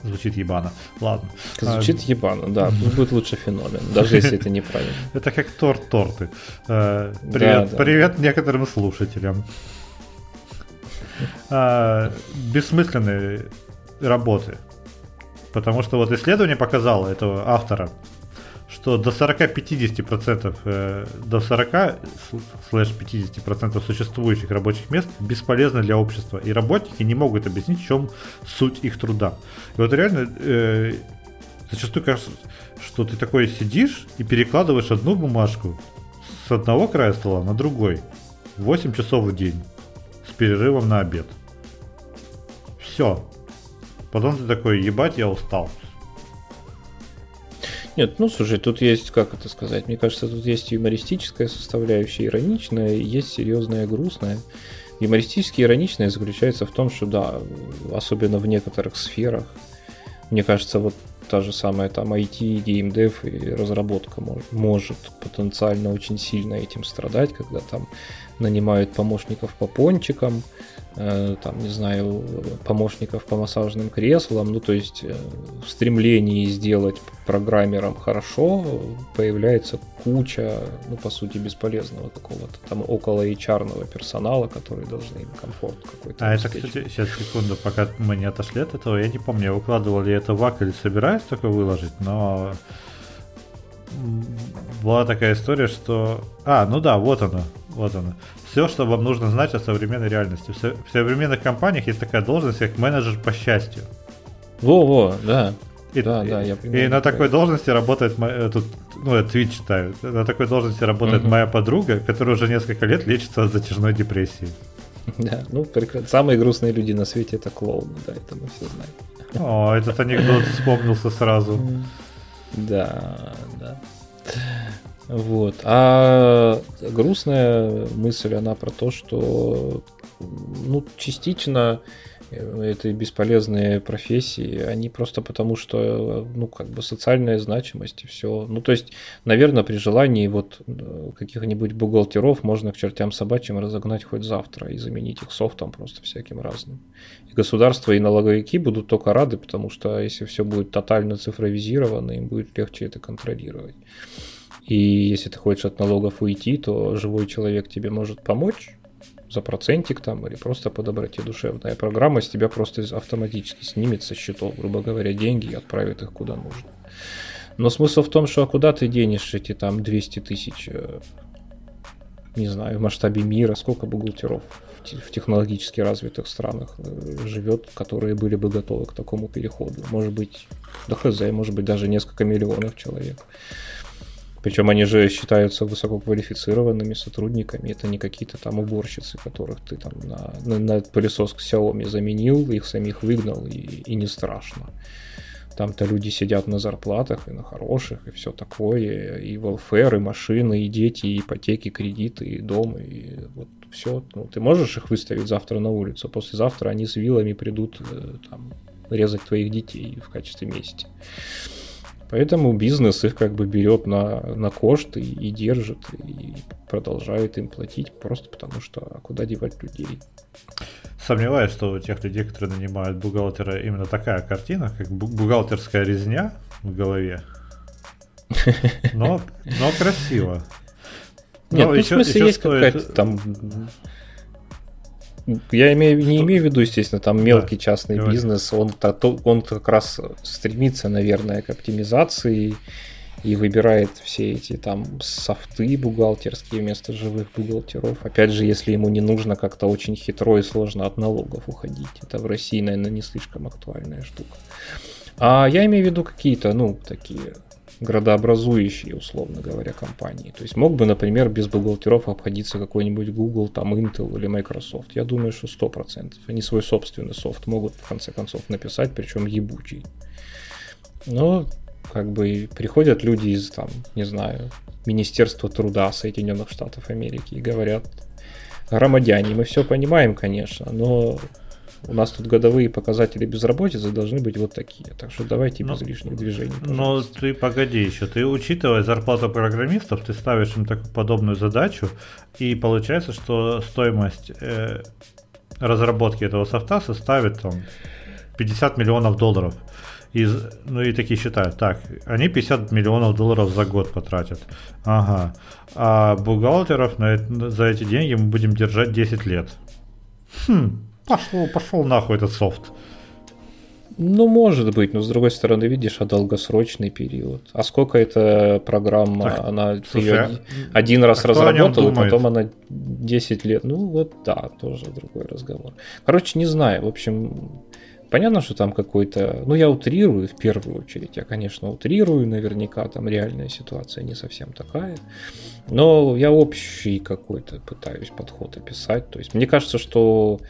Звучит ебано. Ладно. Звучит ебано, да. Будет лучше феномен, даже если это неправильно. *laughs* Это как торт-торты. Э, Да, Привет, привет некоторым слушателям. *laughs* А, Бессмысленные работы. Потому что вот исследование показало этого автора, что до 40-50%, э, до 40 слэш 50% существующих рабочих мест бесполезны для общества, и работники не могут объяснить, в чем суть их труда. И вот реально э, зачастую кажется, что ты такой сидишь и перекладываешь одну бумажку с одного края стола на другой. 8 часов в день. С перерывом на обед. Все. Потом ты такой, ебать, я устал. Нет, ну слушай, тут есть, как это сказать, мне кажется, тут есть юмористическая составляющая, ироничная, есть серьезная, грустная. Юмористически ироничная заключается в том, что да, особенно в некоторых сферах, мне кажется, вот та же самая там IT, геймдев и разработка может потенциально очень сильно этим страдать, когда там нанимают помощников по пончикам, Э, там, не знаю, помощников по массажным креслам, ну, то есть э, в стремлении сделать программерам хорошо появляется куча, ну, по сути, бесполезного какого-то там около HR персонала, который должны им комфорт какой-то А это, кстати, сейчас, секунду, пока мы не отошли от этого, я не помню, я выкладывал ли это в ак или собираюсь только выложить, но была такая история, что... А, ну да, вот она, вот она все, что вам нужно знать о современной реальности. В современных компаниях есть такая должность, как менеджер по счастью. Во-во, да. И, да, да, я понимаю. И на такой должности работает, э, тут, ну, я твит читаю, на такой должности работает угу. моя подруга, которая уже несколько лет лечится от затяжной депрессии. *laughs* Да, ну, прекрасно. Самые грустные люди на свете это клоуны, да, это мы все знаем. О, этот анекдот вспомнился сразу. *laughs* Да, да. Вот. А грустная мысль, она про то, что ну, частично э, это бесполезные профессии, они просто потому, что, ну, как бы социальная значимость и все. Ну, то есть, наверное, при желании вот э, каких-нибудь бухгалтеров можно к чертям собачьим разогнать хоть завтра и заменить их софтом просто всяким разным. И государство, и налоговики будут только рады, потому что если все будет тотально цифровизировано, им будет легче это контролировать. И если ты хочешь от налогов уйти, то живой человек тебе может помочь за процентик там или просто по доброте душевная программа с тебя просто автоматически снимет со счетов, грубо говоря, деньги и отправит их куда нужно. Но смысл в том, что а куда ты денешь эти там 200 тысяч, э, не знаю, в масштабе мира, сколько бухгалтеров в технологически развитых странах э, живет, которые были бы готовы к такому переходу. Может быть, да хз, может быть даже несколько миллионов человек. Причем они же считаются высококвалифицированными сотрудниками. Это не какие-то там уборщицы, которых ты там на, на, на пылесос Xiaomi заменил, их самих выгнал, и, и не страшно. Там-то люди сидят на зарплатах и на хороших, и все такое, и welfare, и машины, и дети, и ипотеки, кредиты, и дом, и вот все. Ну, ты можешь их выставить завтра на улицу, а послезавтра они с вилами придут э, там, резать твоих детей в качестве мести. Поэтому бизнес их как бы берет на, на кошт и, и держит, и продолжает им платить, просто потому что а куда девать людей. Сомневаюсь, что у тех людей, которые нанимают бухгалтера, именно такая картина, как бухгалтерская резня в голове. Но, но красиво. Нет, ну, еще, в смысле еще есть стоит... какая-то там я имею, не имею в виду, естественно, там мелкий да, частный говори. бизнес, он, он как раз стремится, наверное, к оптимизации и выбирает все эти там софты бухгалтерские вместо живых бухгалтеров. Опять же, если ему не нужно как-то очень хитро и сложно от налогов уходить. Это в России, наверное, не слишком актуальная штука. А я имею в виду какие-то, ну, такие градообразующие, условно говоря, компании. То есть мог бы, например, без бухгалтеров обходиться какой-нибудь Google, там Intel или Microsoft. Я думаю, что 100%. Они свой собственный софт могут, в конце концов, написать, причем ебучий. Но как бы приходят люди из, там, не знаю, Министерства труда Соединенных Штатов Америки и говорят, громадяне, мы все понимаем, конечно, но у нас тут годовые показатели безработицы должны быть вот такие. Так что давайте без ну, лишних движений. Ну, ты погоди еще. Ты, учитывая зарплату программистов, ты ставишь им такую подобную задачу, и получается, что стоимость э, разработки этого софта составит там 50 миллионов долларов. Из, ну и такие считают, так, они 50 миллионов долларов за год потратят. Ага. А бухгалтеров на, за эти деньги мы будем держать 10 лет. Хм, Пошло, пошел нахуй этот софт. Ну, может быть, но с другой стороны, видишь, а долгосрочный период. А сколько эта программа, Так, она слушай, ее а- один, раз а разработала, думает? потом она 10 лет. Ну, вот да, тоже другой разговор. Короче, не знаю. В общем, понятно, что там какой-то... Ну, я утрирую в первую очередь. Я, конечно, утрирую. Наверняка там реальная ситуация не совсем такая. Но я общий какой-то пытаюсь подход описать. То есть, мне кажется, что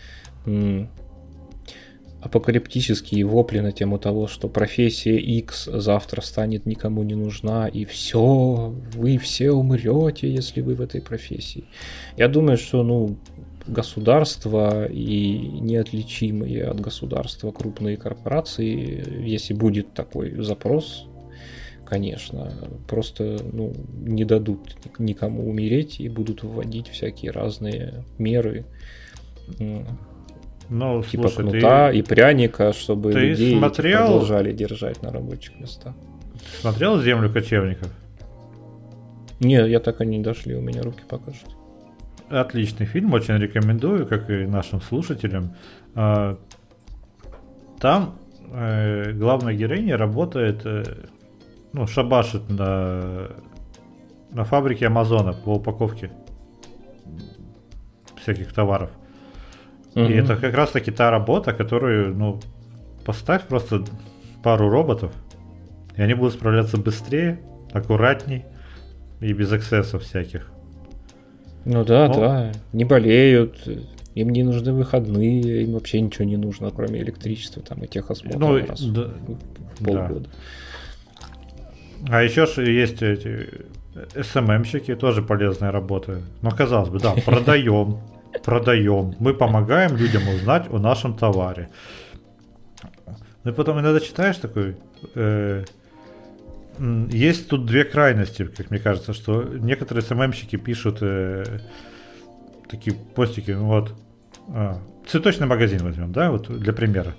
апокалиптические вопли на тему того, что профессия X завтра станет никому не нужна, и все, вы все умрете, если вы в этой профессии. Я думаю, что, ну, государство и неотличимые от государства крупные корпорации, если будет такой запрос, конечно, просто ну, не дадут никому умереть и будут вводить всякие разные меры, Ну, типа слушай, кнута ты и пряника, чтобы ты людей смотрел- продолжали держать на рабочих местах. смотрел «Землю кочевников»? Не, я так и не дошли, у меня руки пока что. Отличный фильм, очень рекомендую, как и нашим слушателям. А, Там э, главная героиня работает, э, ну, шабашит на, на фабрике Амазона по упаковке всяких товаров. И Мгм. это как раз таки та работа, которую, ну, поставь просто пару роботов, и они будут справляться быстрее, аккуратней и без эксцессов всяких. Ну да, Ну. да, не болеют, им не нужны выходные, им вообще ничего не нужно, кроме электричества там и техосмотра Ну, раз да, в полгода. А еще ж есть эти СММщики, тоже полезная работа. Но казалось бы, да, продаем, продаем. Мы помогаем людям узнать о нашем товаре. Ну и потом иногда читаешь такой... э, есть тут две крайности, как мне кажется, что некоторые СММщики пишут э, такие постики, ну вот, а, цветочный магазин возьмем, да, вот для примера.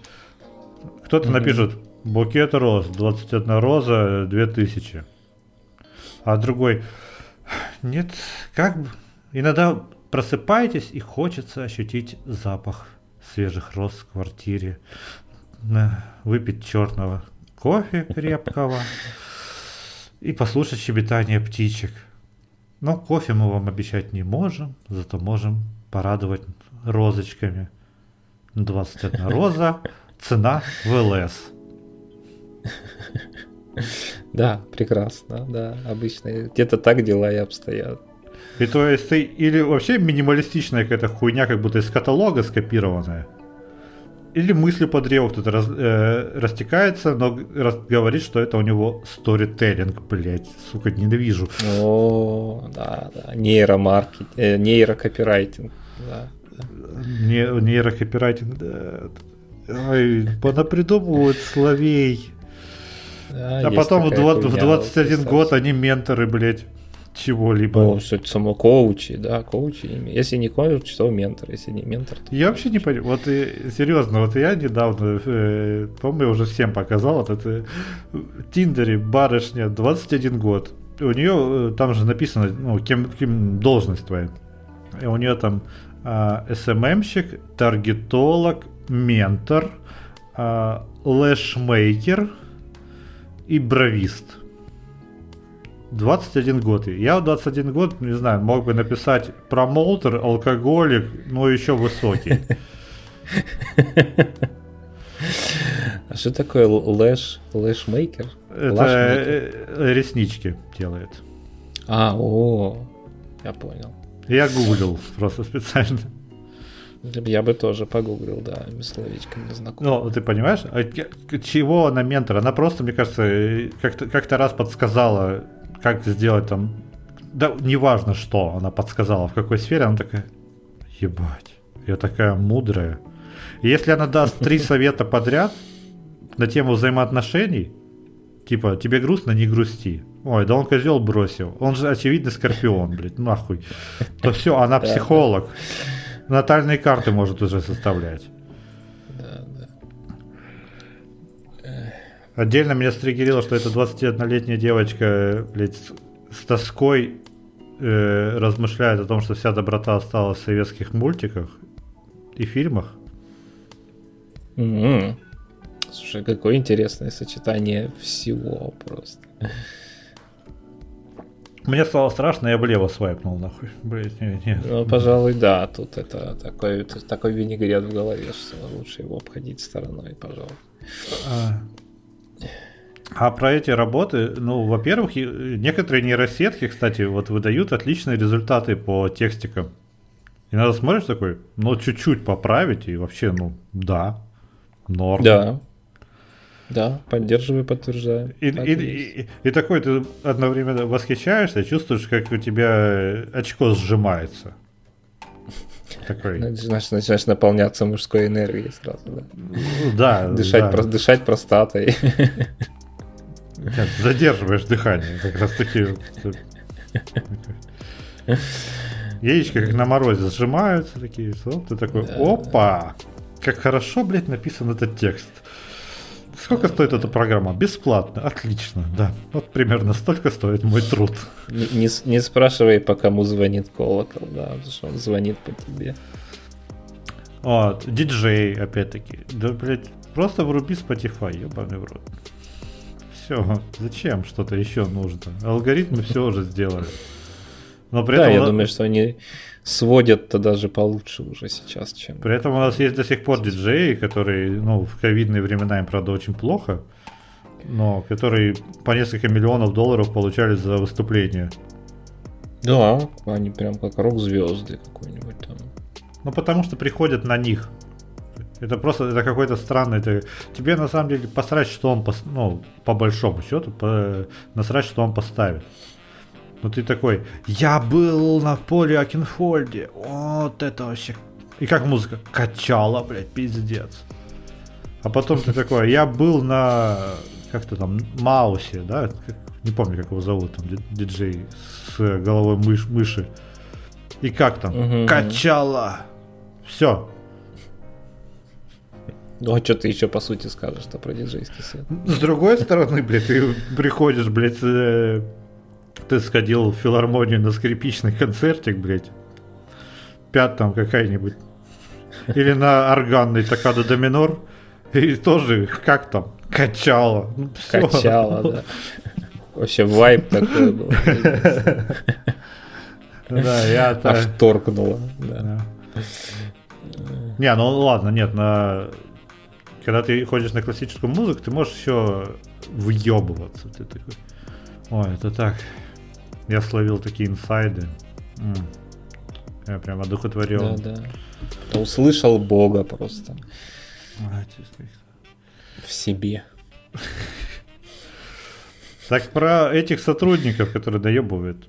Кто-то Мгм. напишет букет роз, 21 роза, 2000. А другой, нет, как бы, иногда просыпаетесь и хочется ощутить запах свежих роз в квартире, выпить черного кофе крепкого и послушать щебетание птичек. Но кофе мы вам обещать не можем, зато можем порадовать розочками. 21 роза, цена в ЛС. *laughs* Да, прекрасно, да, обычно где-то так дела и обстоят. И то есть ты или вообще минималистичная какая-то хуйня, как будто из каталога скопированная, или мысли по древу кто-то раз- э, растекается, но раз- говорит, что это у него сторителлинг, блять, сука, ненавижу. О, да, да, нейромаркетинг, э, нейрокопирайтинг, да. Не, нейрокопирайтинг, да. Ой, понапридумывают словей. Да, А потом в, такая два- в хуйня, 21 вот, год они менторы, блядь, чего-либо. Ну, суть само коучи, да, коучи. Если не коуч, то ментор. Если не ментор, то... Я вообще не понимаю. Вот и, серьезно, вот я недавно, э, по-моему, уже всем показал, вот это в Тиндере барышня, 21 год. У нее э, там же написано, ну, кем, кем должность твоя. И у нее там а, СММщик, таргетолог, ментор, а, лэшмейкер и бровист. 21 год. Я в 21 год, не знаю, мог бы написать промоутер, алкоголик, но еще высокий. *laughs* А что такое лэш, лэшмейкер? Это э, реснички делает. А, о, я понял. Я гуглил просто специально. Я бы тоже погуглил, да, словечко не знакомо. Ну, ты понимаешь, а чего она ментор? Она просто, мне кажется, э, как-то как раз подсказала, как сделать там, да, неважно что она подсказала, в какой сфере, она такая, ебать, я такая мудрая. И если она даст три *laughs* совета подряд на тему взаимоотношений, типа, тебе грустно, не грусти. Ой, да он козел бросил. Он же очевидно скорпион, *laughs* блядь, нахуй. То все, она психолог. Натальные карты может уже составлять. Отдельно меня стригерило, что эта 21-летняя девочка, блядь, с, тоской э, размышляет о том, что вся доброта осталась в советских мультиках и фильмах. М-м. Слушай, какое интересное сочетание всего просто. Мне стало страшно, я влево свайпнул нахуй. Блять, не, не. Ну, пожалуй, да, тут это такой, такой винегрет в голове, что лучше его обходить стороной, пожалуй. А, а про эти работы, ну, во-первых, некоторые нейросетки, кстати, вот выдают отличные результаты по текстикам. И надо смотришь такой, ну, чуть-чуть поправить, и вообще, ну, да, норм. Да, да, поддерживаю, подтверждаю. И, и, и, и такой ты одновременно восхищаешься, чувствуешь, как у тебя очко сжимается. Такой. Значит, начинаешь наполняться мужской энергией сразу, да? Да. Дышать, да. Про, дышать простатой. Нет, задерживаешь дыхание, как раз таки. Яички как на морозе сжимаются такие, ты такой, опа, как хорошо, блядь, написан этот текст. Сколько стоит эта программа? Бесплатно. Отлично, да. Вот примерно столько стоит мой труд. Не, не, не спрашивай, по кому звонит колокол, да, потому что он звонит по тебе. Вот, диджей, опять-таки. Да, блядь, просто вруби Spotify, ебаный в рот. Все, зачем что-то еще нужно? Алгоритмы все уже сделали. Но при да, этом я думаю, что они сводят-то даже получше уже сейчас, чем... При этом у нас есть до сих пор диджеи, которые, ну, в ковидные времена им, правда, очень плохо, но которые по несколько миллионов долларов получали за выступление. Да, они прям как рок-звезды какой-нибудь там. Ну, потому что приходят на них. Это просто, это какой-то странный, это, тебе на самом деле посрать, что он, пос, ну, по большому счету, по, насрать, что он поставит. Ну ты такой, я был на поле Акинфольде, вот это вообще... И как музыка? Качала, блядь, пиздец. А потом ты такой, я был на, как-то там, Маусе, да, не помню, как его зовут, там, диджей с головой мыш, мыши. И как там? Угу. Качала. Все. Ну, а что ты еще по сути скажешь-то про диджейский сет? С другой стороны, блядь, ты приходишь, блядь, э, ты сходил в филармонию на скрипичный концертик, блядь, пят там какая-нибудь, или на органный такада до минор, и тоже, как там, качало. Ну, качало, да. Вообще вайп такой был. Да, я Аж торкнуло, да. Не, ну ладно, нет, на когда ты ходишь на классическую музыку, ты можешь еще въебываться. Ты такой, ой, это так я словил такие инсайды. М. Я прям одухотворен. Да, да. Услышал Бога просто. В себе. *laughs* Так про этих сотрудников, которые доебывают.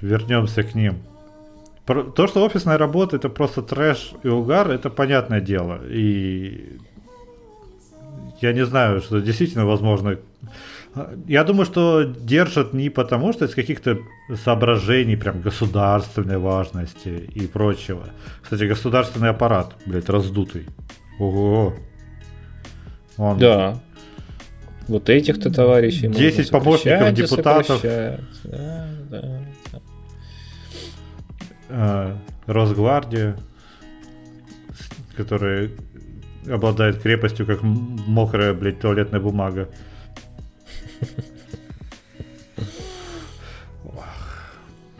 Вернемся к ним. То, что офисная работа это просто трэш и угар, это понятное дело. И я не знаю, что действительно возможно я думаю, что держат не потому, что из каких-то соображений прям государственной важности и прочего. Кстати, государственный аппарат, блядь, раздутый. Ого. Он... Да. Вот этих-то товарищей 10 помощников депутатов. Да, да, да. А, Росгвардия, которая обладает крепостью, как мокрая, блядь, туалетная бумага.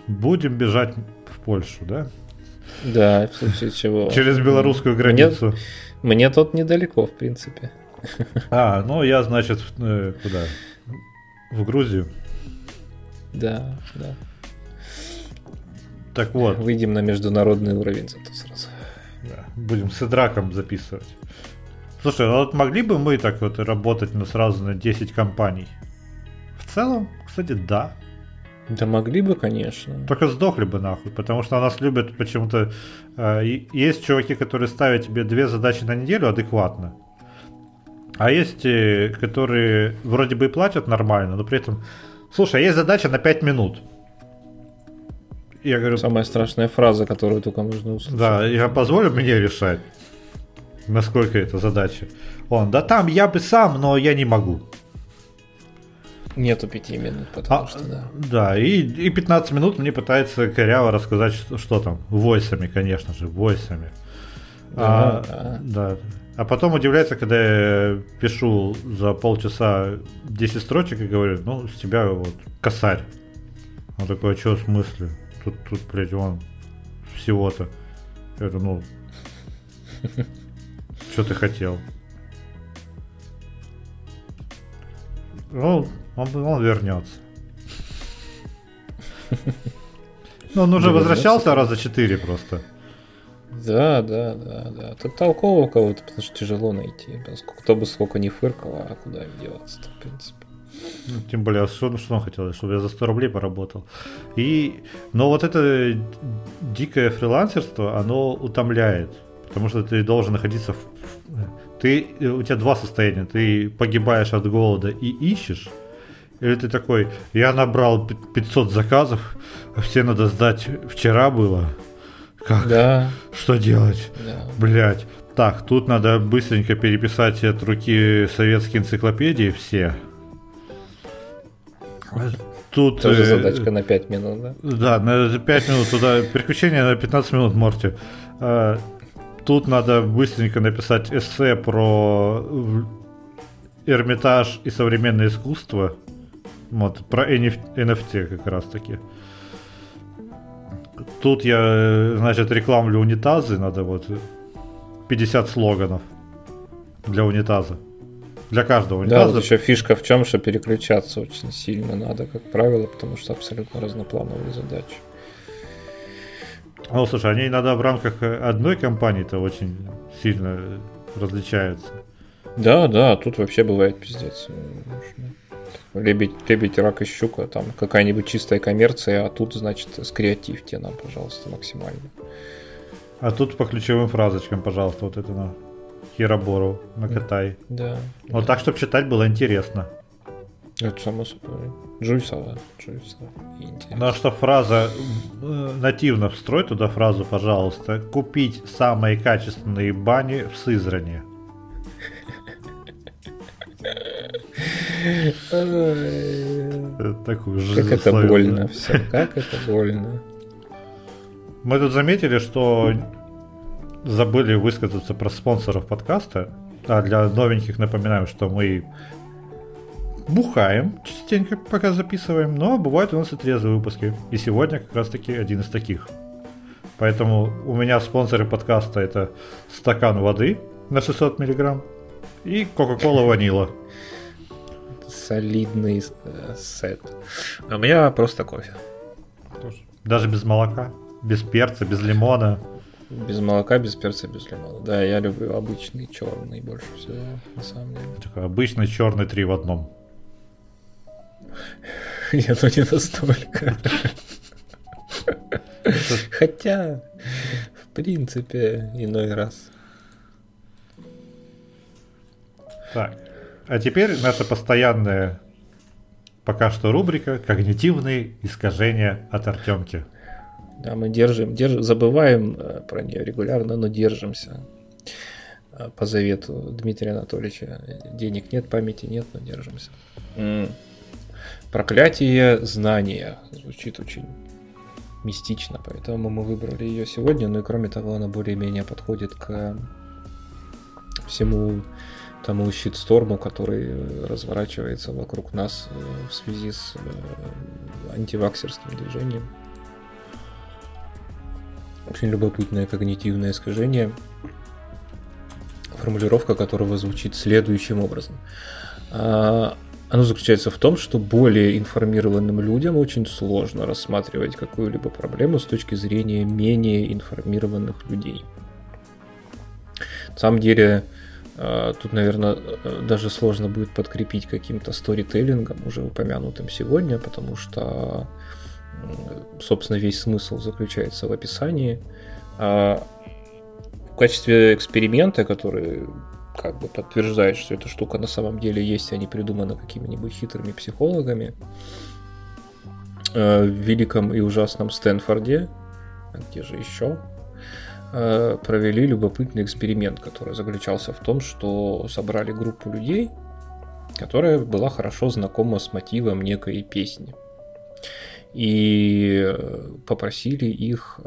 Будем бежать в Польшу, да? Да, в случае чего. Через белорусскую границу. Мне, мне тут недалеко, в принципе. А, ну я, значит, э, куда? В Грузию. Да, да. Так вот. Выйдем на международный уровень зато сразу. Да, будем с Идраком записывать. Слушай, ну вот могли бы мы так вот работать ну, сразу на 10 компаний? В целом, кстати, да. Да могли бы, конечно. Только сдохли бы нахуй, потому что нас любят почему-то... Э, есть чуваки, которые ставят тебе две задачи на неделю адекватно. А есть, э, которые вроде бы и платят нормально, но при этом... Слушай, а есть задача на 5 минут. Я говорю... Самая страшная фраза, которую только можно услышать. Да, я позволю мне решать, насколько это задача. Он, да там я бы сам, но я не могу. Нету пяти минут, потому а, что да. Да, и, и 15 минут мне пытается коряво рассказать, что, что там. Войсами, конечно же, войсами. Да, а, да. да. А потом удивляется, когда я пишу за полчаса 10 строчек и говорю, ну, с тебя вот косарь. Он такой, а что в смысле? Тут, тут, блядь, он всего-то. Я говорю, ну, что ты хотел? Ну, он, он вернется. Ну, он уже возвращался раза четыре просто. Да, да, да, да. Тут толкового кого-то, потому что тяжело найти. Кто бы сколько не фыркал, а куда им деваться-то, в принципе. Ну, тем более, что, что он хотел, чтобы я за 100 рублей поработал. И, но вот это дикое фрилансерство, оно утомляет. Потому что ты должен находиться в... Ты, у тебя два состояния. Ты погибаешь от голода и ищешь. Или ты такой, я набрал 500 заказов, а все надо сдать вчера было. Как? Да. Что делать? Да. Блять. Так, тут надо быстренько переписать от руки советские энциклопедии все. Тут... Тоже э, задачка на 5 минут, да? Да, на 5 минут туда, переключение на 15 минут Морти. Тут надо быстренько написать эссе про Эрмитаж и современное искусство. Вот, про NFT как раз таки. Тут я, значит, рекламлю унитазы, надо вот 50 слоганов для унитаза. Для каждого унитаза. Да, вот еще фишка в чем, что переключаться очень сильно надо, как правило, потому что абсолютно разноплановые задачи. Ну, слушай, они иногда в рамках одной компании-то очень сильно различаются. Да, да, тут вообще бывает пиздец. Лебедь, лебедь, рак и щука, там какая-нибудь чистая коммерция, а тут, значит, скреативьте нам, пожалуйста, максимально. А тут по ключевым фразочкам, пожалуйста, вот это на Хиробору накатай. Да. Вот да. так, чтобы читать было интересно. Это само собой. Джуйсово. Джуйсово. Ну, а что фраза э, нативно встрой туда фразу, пожалуйста. Купить самые качественные бани в Сызране. Такую Как это больно все. Как это больно. Мы тут заметили, что забыли высказаться про спонсоров подкаста. А для новеньких напоминаем, что мы бухаем частенько, пока записываем, но бывают у нас и трезвые выпуски. И сегодня как раз таки один из таких. Поэтому у меня спонсоры подкаста это стакан воды на 600 миллиграмм и Кока-Кола *laughs* ванила. Солидный э, сет. А у меня просто кофе. Даже без молока, без перца, без лимона. Без молока, без перца, без лимона. Да, я люблю обычный черный больше всего, на самом деле. Такой обычный черный три в одном. *laughs* Нет, ну не настолько. Хотя, в принципе, иной раз. Так, а теперь наша постоянная пока что рубрика «Когнитивные искажения от Артемки». Да, мы держим, держим, забываем э, про нее регулярно, но держимся. Э, по завету Дмитрия Анатольевича. Денег нет, памяти нет, но держимся. Проклятие знания. Звучит очень мистично, поэтому мы выбрали ее сегодня. Ну и кроме того, она более-менее подходит к всему тому щитсторму, который разворачивается вокруг нас э, в связи с антиваксерским движением. Очень любопытное когнитивное искажение, формулировка которого звучит следующим образом. Оно заключается в том, что более информированным людям очень сложно рассматривать какую-либо проблему с точки зрения менее информированных людей. На самом деле, а, тут, наверное, даже сложно будет подкрепить каким-то сторителлингом, уже упомянутым сегодня, потому что собственно, весь смысл заключается в описании. А в качестве эксперимента, который как бы подтверждает, что эта штука на самом деле есть, а не придумана какими-нибудь хитрыми психологами, э, в великом и ужасном Стэнфорде, а где же еще, э, провели любопытный эксперимент, который заключался в том, что собрали группу людей, которая была хорошо знакома с мотивом некой песни. И попросили их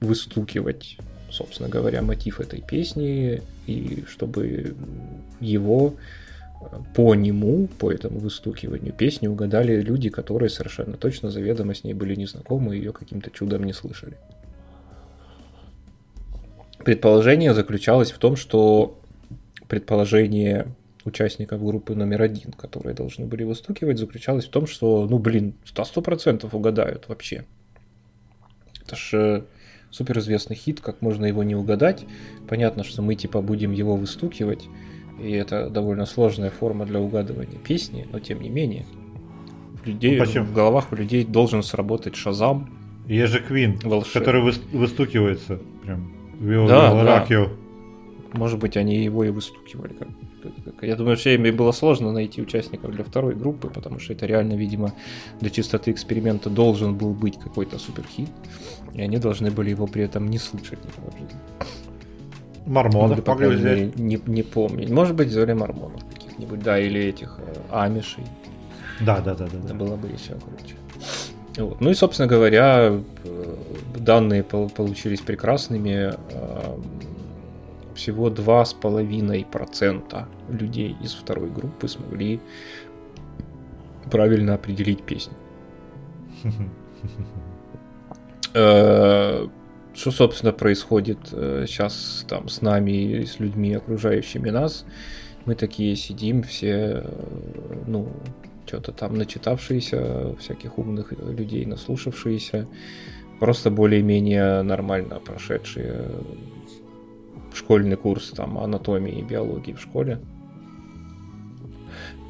выстукивать собственно говоря, мотив этой песни, и чтобы его по нему, по этому выстукиванию песни угадали люди, которые совершенно точно заведомо с ней были незнакомы и ее каким-то чудом не слышали. Предположение заключалось в том, что предположение участников группы номер один, которые должны были выстукивать, заключалось в том, что, ну, блин, сто процентов угадают вообще. Это ж э, суперизвестный хит, как можно его не угадать. Понятно, что мы типа будем его выстукивать, и это довольно сложная форма для угадывания песни, но тем не менее. В, людей, ну, в головах у людей должен сработать шазам. Есть же Квин, который выстукивается прям да, да. Может быть, они его и выстукивали. Как, я думаю, что им было сложно найти участников для второй группы, потому что это реально, видимо, для чистоты эксперимента должен был быть какой-то суперхит, и они должны были его при этом не слышать никогда в жизни. Мормонов ну, могли взять. Не, не помню. Может быть, взяли мормонов каких-нибудь, да, или этих э, амишей. Да, да, да, да. Это да. было бы еще круче. Вот. Ну и, собственно говоря, э, данные получились прекрасными. Э, всего 2,5% людей из второй группы смогли правильно определить песню. *laughs* Э, что, собственно, происходит сейчас там с нами и с людьми, окружающими нас? Мы такие сидим, все, ну, что-то там начитавшиеся, всяких умных людей, наслушавшиеся, просто более-менее нормально прошедшие школьный курс там анатомии и биологии в школе.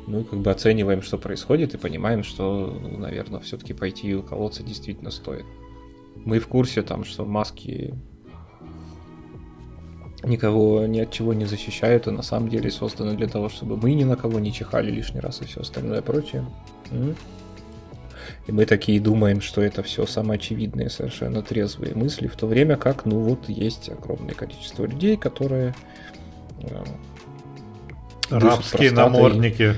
Ну и как бы оцениваем, что происходит, и понимаем, что, ну, наверное, все-таки пойти уколоться действительно стоит. Мы в курсе там, что маски никого ни от чего не защищают, и на самом деле созданы для того, чтобы мы ни на кого не чихали лишний раз и все остальное прочее. И мы такие думаем, что это все самоочевидные, совершенно трезвые мысли, в то время как, ну вот, есть огромное количество людей, которые э, Рабские намордники.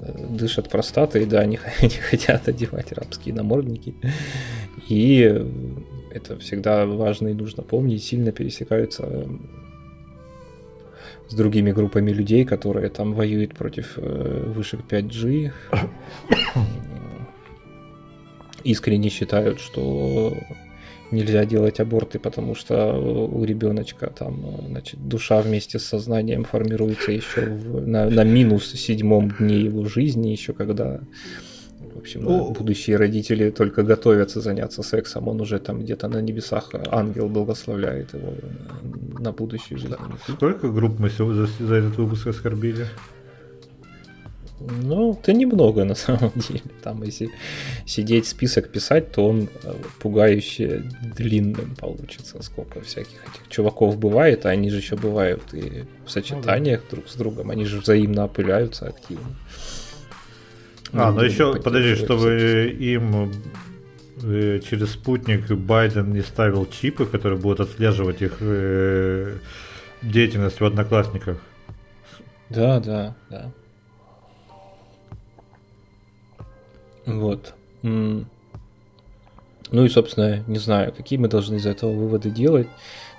Э, дышат простатой, да, не, *laughs* не хотят одевать рабские намордники. И это всегда важно и нужно помнить, сильно пересекаются с другими группами людей, которые там воюют против э, вышек 5G. *coughs* Искренне считают, что нельзя делать аборты, потому что у ребеночка там, значит, душа вместе с сознанием формируется еще в, на, на минус седьмом дне его жизни, еще когда в общем, ну, будущие родители только готовятся заняться сексом, он уже там где-то на небесах, ангел благословляет его на будущую жизнь. Сколько групп мы за, за этот выпуск оскорбили? Ну, это немного *laughs* на самом деле. Там, если сидеть список писать, то он э, пугающе длинным получится. Сколько всяких этих чуваков бывает, а они же еще бывают и в сочетаниях ну, да. друг с другом. Они же взаимно опыляются активно. А, ну еще, подожди, чтобы им э, через спутник Байден не ставил чипы, которые будут отслеживать их э, деятельность в Одноклассниках. Да, да, да. Вот. Ну и, собственно, не знаю, какие мы должны из этого выводы делать.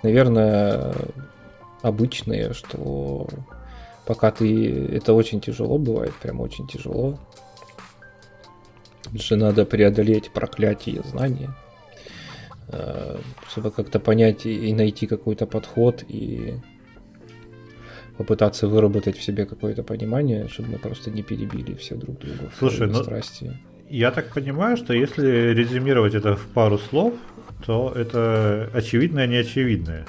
Наверное, обычные, что пока ты... Это очень тяжело бывает, прям очень тяжело же надо преодолеть проклятие знания, э, чтобы как-то понять и найти какой-то подход и попытаться выработать в себе какое-то понимание, чтобы мы просто не перебили все друг друга. Слушай, ну, страсти. Я так понимаю, что если резюмировать это в пару слов, то это очевидное неочевидное.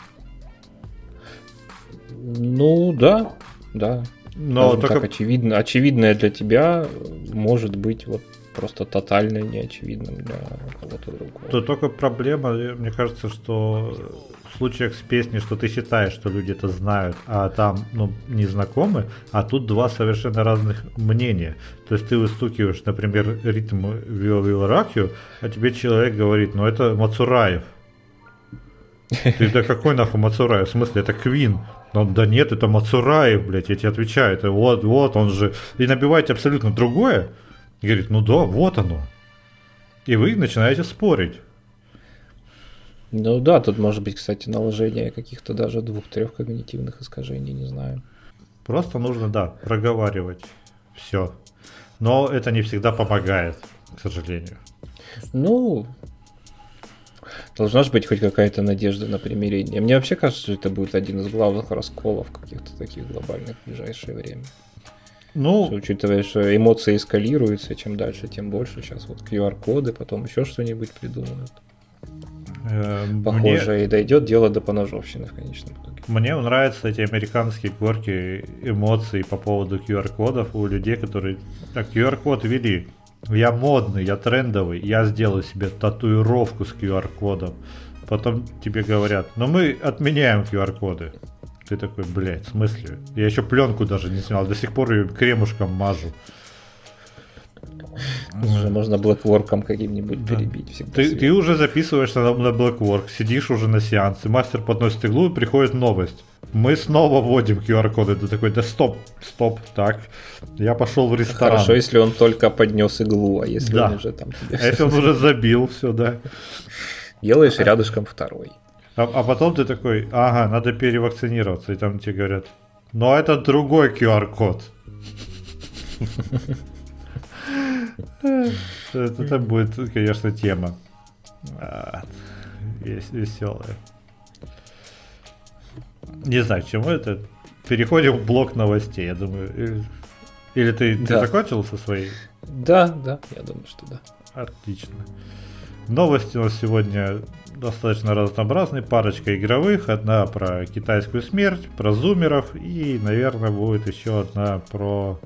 Ну да, да. Но Скажем только так, очевидно, очевидное для тебя может быть вот просто тотально неочевидным для кого-то другого. То только проблема, мне кажется, что в случаях с песней, что ты считаешь, что люди это знают, а там ну, не знакомы, а тут два совершенно разных мнения. То есть ты выстукиваешь, например, ритм Вио Вио а тебе человек говорит, ну это Мацураев. Ты да какой нахуй Мацураев? В смысле, это Квин. Он, да нет, это Мацураев, блядь, я тебе отвечаю. Это вот, вот, он же... И набиваете абсолютно другое, и говорит, ну да, вот оно. И вы начинаете спорить. Ну да, тут может быть, кстати, наложение каких-то даже двух-трех когнитивных искажений, не знаю. Просто нужно, да, проговаривать все. Но это не всегда помогает, к сожалению. Ну, должна же быть хоть какая-то надежда на примирение. Мне вообще кажется, что это будет один из главных расколов каких-то таких глобальных в ближайшее время. Ну, учитывая, что эмоции эскалируются, чем дальше, тем больше. Сейчас вот QR-коды, потом еще что-нибудь придумают. э, Похоже, мне, и дойдет дело до поножовщины в конечном итоге. мне нравятся эти американские горки эмоций по поводу QR-кодов у людей, которые так QR-код ввели. Я модный, я трендовый, я сделаю себе татуировку с QR-кодом. Потом тебе говорят, но мы отменяем QR-коды. Ты такой, блядь, в смысле? Я еще пленку даже не снял, до сих пор ее кремушком мажу. Уже можно блэкворком каким-нибудь Да. перебить всегда. Ты, свет. ты уже записываешься на, на Blackwork, сидишь уже на сеансе, мастер подносит иглу и приходит новость. Мы снова вводим QR-коды. Ты такой, да стоп, стоп, так. Я пошел в ресторан. Хорошо, если он только поднес иглу, а если Да. он уже там А если он *laughs* уже забил все, да. делаешь рядышком второй. А, а потом ты такой, ага, надо перевакцинироваться. И там тебе говорят, но это другой QR-код. Это будет, конечно, тема. А, вес- Веселая. Не знаю, к чему это. Переходим в блок новостей, я думаю. Или- Или ты, ты Да. закончил со своей? Да, да, я думаю, что да. Отлично. Новости у нас сегодня достаточно разнообразные. Парочка игровых. Одна про китайскую смерть, про зумеров. И, наверное, будет еще одна про...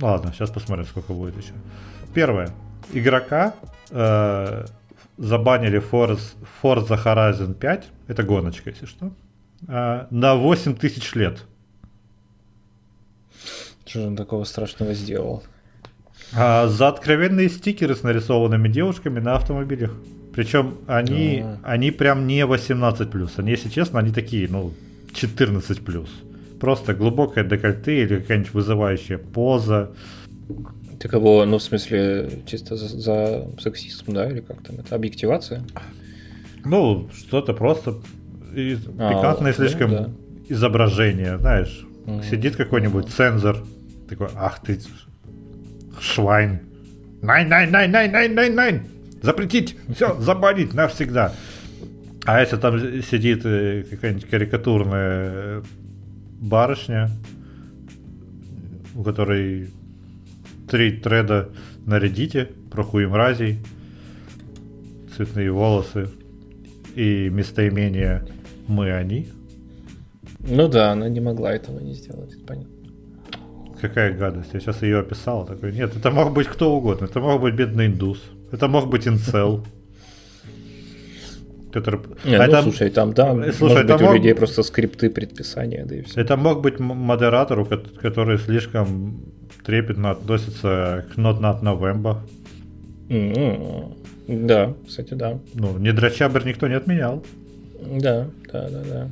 Ладно, сейчас посмотрим, сколько будет еще. Первое. Игрока э, забанили Forza, Forza Horizon 5. Это гоночка, если что. э, на 8 тысяч лет. Что же он такого страшного сделал? А, за откровенные стикеры с нарисованными девушками на автомобилях. Причем они, они прям не 18+. Они, если честно, они такие, ну, 14+. Просто глубокое декольте или какая-нибудь вызывающая поза. Ты кого, ну, в смысле, чисто за, за сексизм, да, или как там, это объективация? Ну, что-то просто и- А, пикантное ну слишком да. изображение, знаешь. Мгм. Сидит какой-нибудь цензор, такой, ах ты, швайн. Найн, найн, найн, найн, найн, найн, найн. Запретить, все, забанить навсегда. А если там сидит э, какая-нибудь карикатурная э, барышня, у которой три треда нарядите, про хуемразий, цветные волосы и местоимение «мы, они», Ну да, она не могла этого не сделать, понятно. Какая гадость. Я сейчас ее описал. Такой, нет, это мог быть кто угодно. Это мог быть бедный индус. Это мог быть инцел. Который... Не, А ну, это, слушай, там, да, э, слушай, может быть, у мог- людей просто скрипты предписания, да и все. это мог быть м- модератор, у ко- который слишком трепетно относится к Not Not November. М-м. Да, кстати, да. Ну, не драчабр никто не отменял. Да, да, да, да.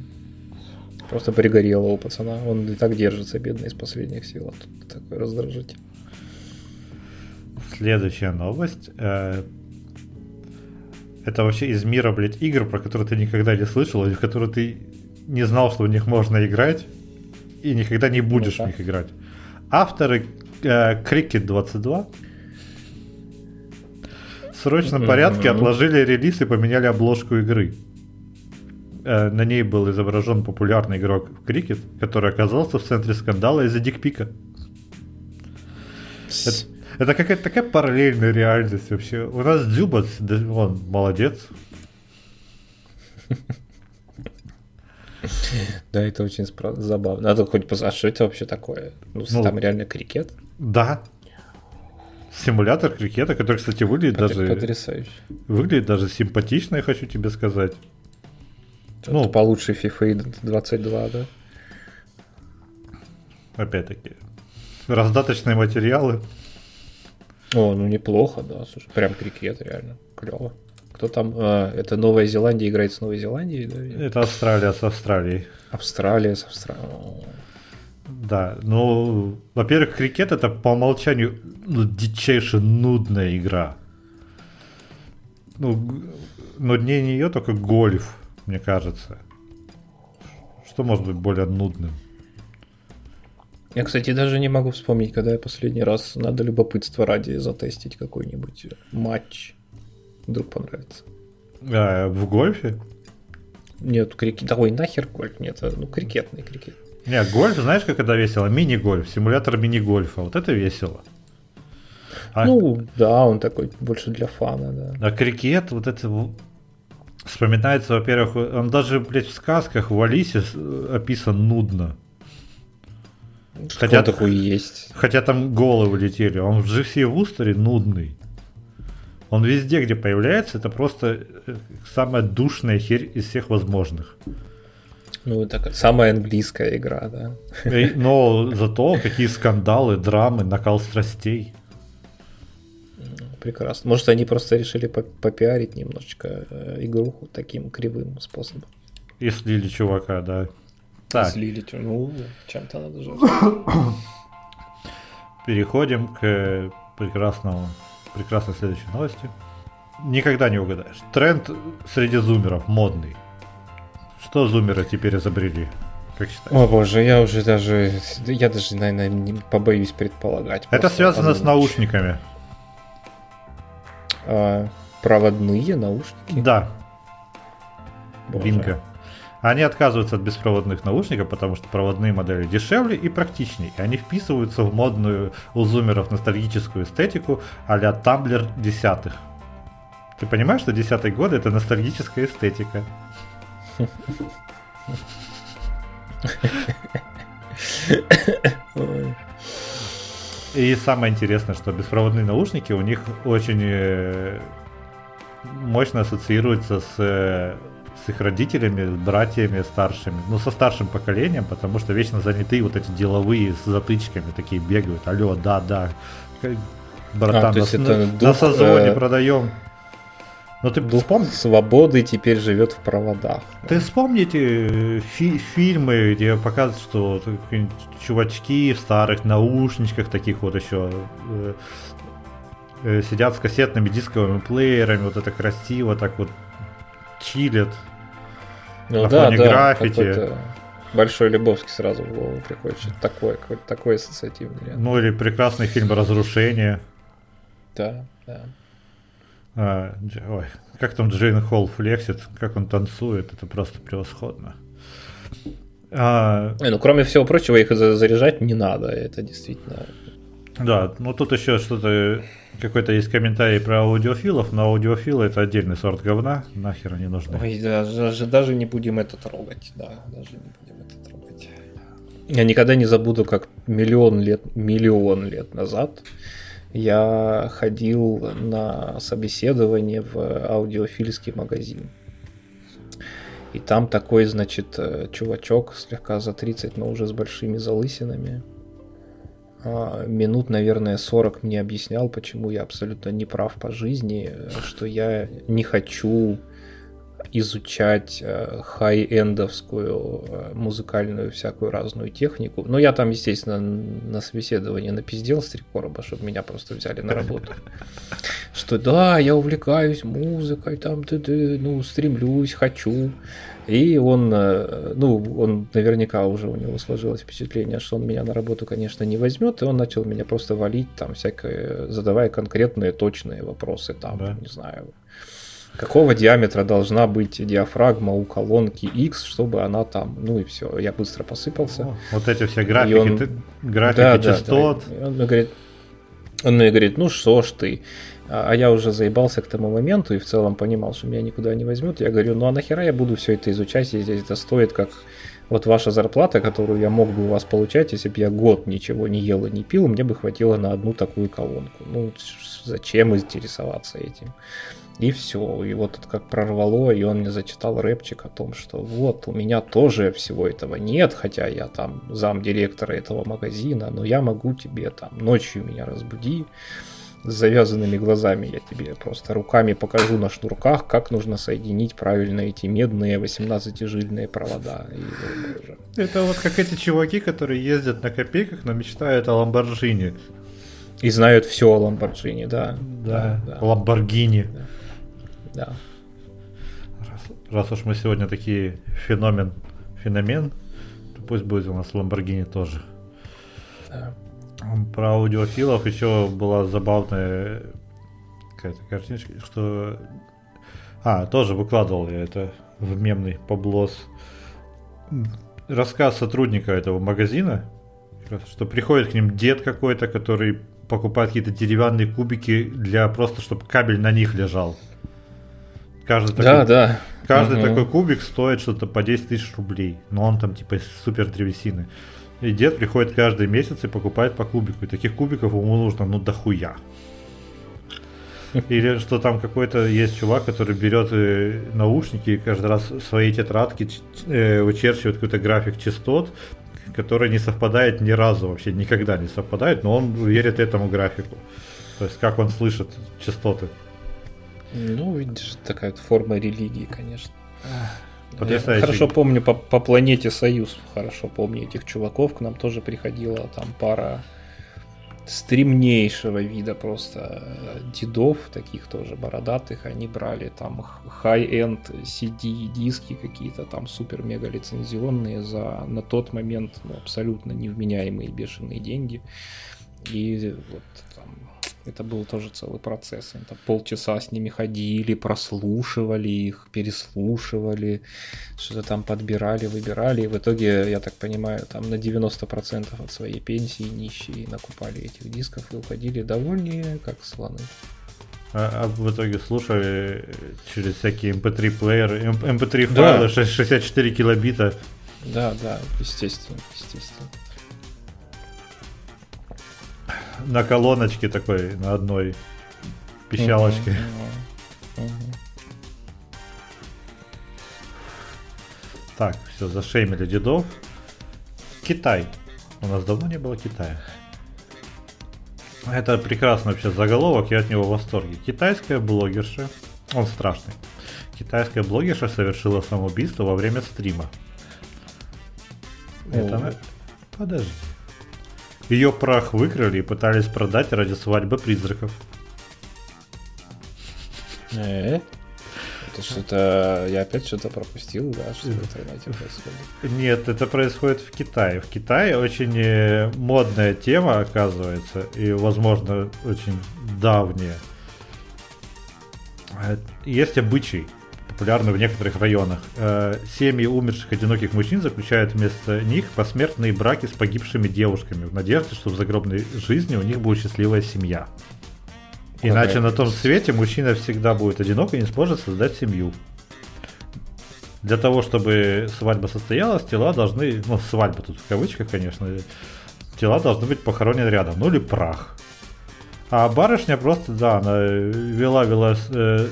Просто пригорело у пацана. Он и так держится, бедный, из последних сил. А тут такой раздражитель. Следующая новость. э, Это вообще из мира, блядь, игр, про которые ты никогда не слышал, или в которые ты не знал, что в них можно играть, и никогда не будешь Ну-ка. в них играть. Авторы э, Cricket 22 в срочном порядке отложили релиз и поменяли обложку игры. Э, На ней был изображен популярный игрок в крикет, который оказался в центре скандала из-за дикпика. Это, это какая-то такая параллельная реальность вообще. У нас Дзюба, да, он молодец. Да, это очень забавно. Надо хоть А что это вообще такое? Ну, Ну, там реально крикет? Да. Симулятор крикета, который, кстати, выглядит даже, Потрясающе. выглядит даже симпатично, я хочу тебе сказать. Ну, получше FIFA 22, да? опять-таки, раздаточные материалы. О, ну неплохо, да. Слушай, прям крикет, реально. Клево. Кто там? А, это Новая Зеландия играет с Новой Зеландией, да? Это Австралия с Австралией. Австралия с Австралией. Да, ну, во-первых, крикет это по умолчанию ну, дичайше нудная игра. Ну, г- нуднее нее только гольф, мне кажется. Что может быть более нудным? Я, кстати, даже не могу вспомнить, когда я последний раз надо любопытство ради затестить какой-нибудь матч. Вдруг понравится. А, в гольфе? Нет, крикет. Да ой, нахер гольф. Нет, ну крикетный крикет. Нет, гольф, знаешь, как это весело? Мини-гольф, симулятор мини-гольфа. Вот это весело. А... Ну, да, он такой больше для фана, да. А крикет, вот это вспоминается, во-первых, он даже, блядь, в сказках в Алисе описан нудно. Хотя такой есть. Хотя там головы летели. Он в GC Вустере нудный. Он везде, где появляется, это просто э, самая душная херь из всех возможных. Ну, это самая английская игра, да. Но зато какие скандалы, драмы, накал страстей. Прекрасно. Может, они просто решили попиарить немножечко э, игруху таким кривым способом. И слили чувака, да. Так. Слили, ну, чем-то надо же. *coughs* Переходим к прекрасному, прекрасной следующей новости. Никогда не угадаешь. Тренд среди зумеров модный. Что зумеры теперь изобрели? Как считаешь? О боже, я уже даже, я даже, наверное, не побоюсь предполагать. Это связано с наушниками. А, проводные наушники? Да. Боже. Бинго. Они отказываются от беспроводных наушников, потому что проводные модели дешевле и практичнее. И они вписываются в модную у зумеров ностальгическую эстетику а-ля тамблер десятых. Ты понимаешь, что десятые годы это ностальгическая эстетика? *laughs* И самое интересное, что беспроводные наушники у них очень э, мощно ассоциируются с э, с их родителями, братьями старшими, ну, со старшим поколением, потому что вечно заняты вот эти деловые с затычками такие бегают. Алло, да, да. Братан, а, на, это дух, на Сазоне э... продаем. Но ты Дух вспом... свободы теперь живет в проводах. Ты вспомните фи- фильмы, где показывают, что чувачки в старых наушничках таких вот еще э, э, сидят с кассетными дисковыми плеерами, вот это красиво так вот чилят ну, на да, фоне да, граффити. Большой Лебовский сразу в голову приходит, что такое, какой-то такой ассоциативный ряд. Ну или прекрасный фильм «Разрушение». Да, да. А, ой, как там Джейн Холл флексит, как он танцует, это просто превосходно. А... ну, кроме всего прочего, их заряжать не надо, это действительно да, ну тут еще что-то, какой-то есть комментарий про аудиофилов, но аудиофилы это отдельный сорт говна, нахер они нужны. Ой, даже, даже не будем это трогать, да, даже не будем это трогать. Я никогда не забуду, как миллион лет, миллион лет назад я ходил на собеседование в аудиофильский магазин. И там такой, значит, э, чувачок слегка за 30, но уже с большими залысинами а, минут, наверное, 40 мне объяснял, почему я абсолютно не прав по жизни, что я не хочу изучать э, хай-эндовскую э, музыкальную всякую разную технику. Но я там, естественно, на собеседовании напиздел с три короба, чтобы меня просто взяли на работу. Что да, я увлекаюсь музыкой, там, ну, стремлюсь, хочу. И он, э, ну, он наверняка уже у него сложилось впечатление, что он меня на работу, конечно, не возьмет, и он начал меня просто валить там всякое, задавая конкретные точные вопросы, там, да. не знаю, какого диаметра должна быть диафрагма у колонки X, чтобы она там, ну и все, я быстро посыпался. Вот эти все графики, он, ты, графики да, частот. Да, да. Он мне говорит, он мне говорит, ну что ж ты, а, а я уже заебался к тому моменту и в целом понимал, что меня никуда не возьмут. Я говорю, ну а нахера я буду все это изучать, если это стоит как вот ваша зарплата, которую я мог бы у вас получать, если бы я год ничего не ел и не пил, мне бы хватило на одну такую колонку. Ну, зачем интересоваться этим? И все. И вот это как прорвало, и он мне зачитал рэпчик о том, что вот, у меня тоже всего этого нет, хотя я там зам директора этого магазина, но я могу тебе там ночью меня разбуди, с завязанными глазами я тебе просто руками покажу на шнурках, как нужно соединить правильно эти медные 18-жильные провода. И, Это вот как эти чуваки, которые ездят на копейках, но мечтают о Ламборджини. И знают все о Ламборджини, да. Да, да. Ламборгини. Да. Да. раз уж мы сегодня такие феномен, феномен, то пусть будет у нас Lamborghini тоже. Да. Про аудиофилов еще была забавная какая-то картиночка, что... А, тоже выкладывал я это в мемный поблос. Рассказ сотрудника этого магазина, что приходит к ним дед какой-то, который покупает какие-то деревянные кубики для просто, чтобы кабель на них лежал. Каждый Да, такой, да. каждый Мгм. такой кубик стоит что-то по 10 тысяч рублей. Но он там типа супер древесины. И дед приходит каждый месяц и покупает по кубику. И таких кубиков ему нужно, ну, дохуя. Или что там какой-то есть чувак, который берет э, наушники и каждый раз в своей тетрадке э, вычерчивает какой-то график частот, который не совпадает ни разу вообще, никогда не совпадает, но он верит этому графику. То есть как он слышит частоты. Ну, видишь, такая вот форма религии, конечно. Я Потрясающий. хорошо помню по, по планете Союз, хорошо помню этих чуваков, к нам тоже приходила там пара стремнейшего вида просто э, дедов, таких тоже бородатых, они брали там х- high-end CD диски какие-то там супер-мега лицензионные за на тот момент ну, абсолютно невменяемые бешеные деньги. И вот там это был тоже целый процесс. Они там полчаса с ними ходили, прослушивали их, переслушивали, что-то там подбирали, выбирали. И в итоге, я так понимаю, там на 90% от своей пенсии нищие накупали этих дисков и уходили довольнее, как слоны. А, а в итоге слушали через всякие MP3 плееры, M- MP3 Да. файлы, 6- 64 килобита. Да, да, естественно, естественно. На колоночке такой, на одной пищалочке. Мгм, мгм. Так, все, зашеймили дедов. Китай. У нас давно не было Китая. Это прекрасный вообще заголовок, я от него в восторге. Китайская блогерша, он страшный. Китайская блогерша совершила самоубийство во время стрима. Это она- Подожди. Ее прах выкрали и пытались продать ради свадьбы призраков. Э? Это что-то... Я опять что-то пропустил, да? Что в интернете происходит? Нет, это происходит в Китае. В Китае очень э, модная тема, оказывается, и, возможно, очень давняя. Э, Есть обычай, популярный в некоторых районах. Э, Семьи умерших одиноких мужчин заключают вместо них посмертные браки с погибшими девушками в надежде, что в загробной жизни у них будет счастливая семья. Иначе на том свете мужчина всегда будет одинок и не сможет создать семью. Для того, чтобы свадьба состоялась, тела должны, ну, свадьба тут в кавычках, конечно, тела должны быть похоронены рядом, ну или прах. А барышня просто, да, она вела-вела э,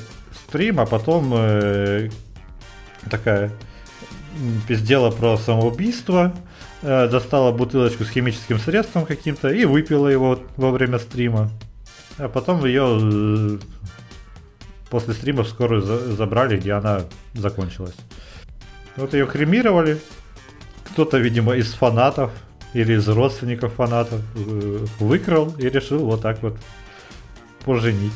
стрим, а потом э, такая пиздела про самоубийство, э, достала бутылочку с химическим средством каким-то и выпила его во время стрима. А потом ее э, после стрима в скорую за- забрали, где она закончилась. Вот ее кремировали. Кто-то, видимо, из фанатов или из родственников фанатов э, выкрал и решил вот так вот поженить.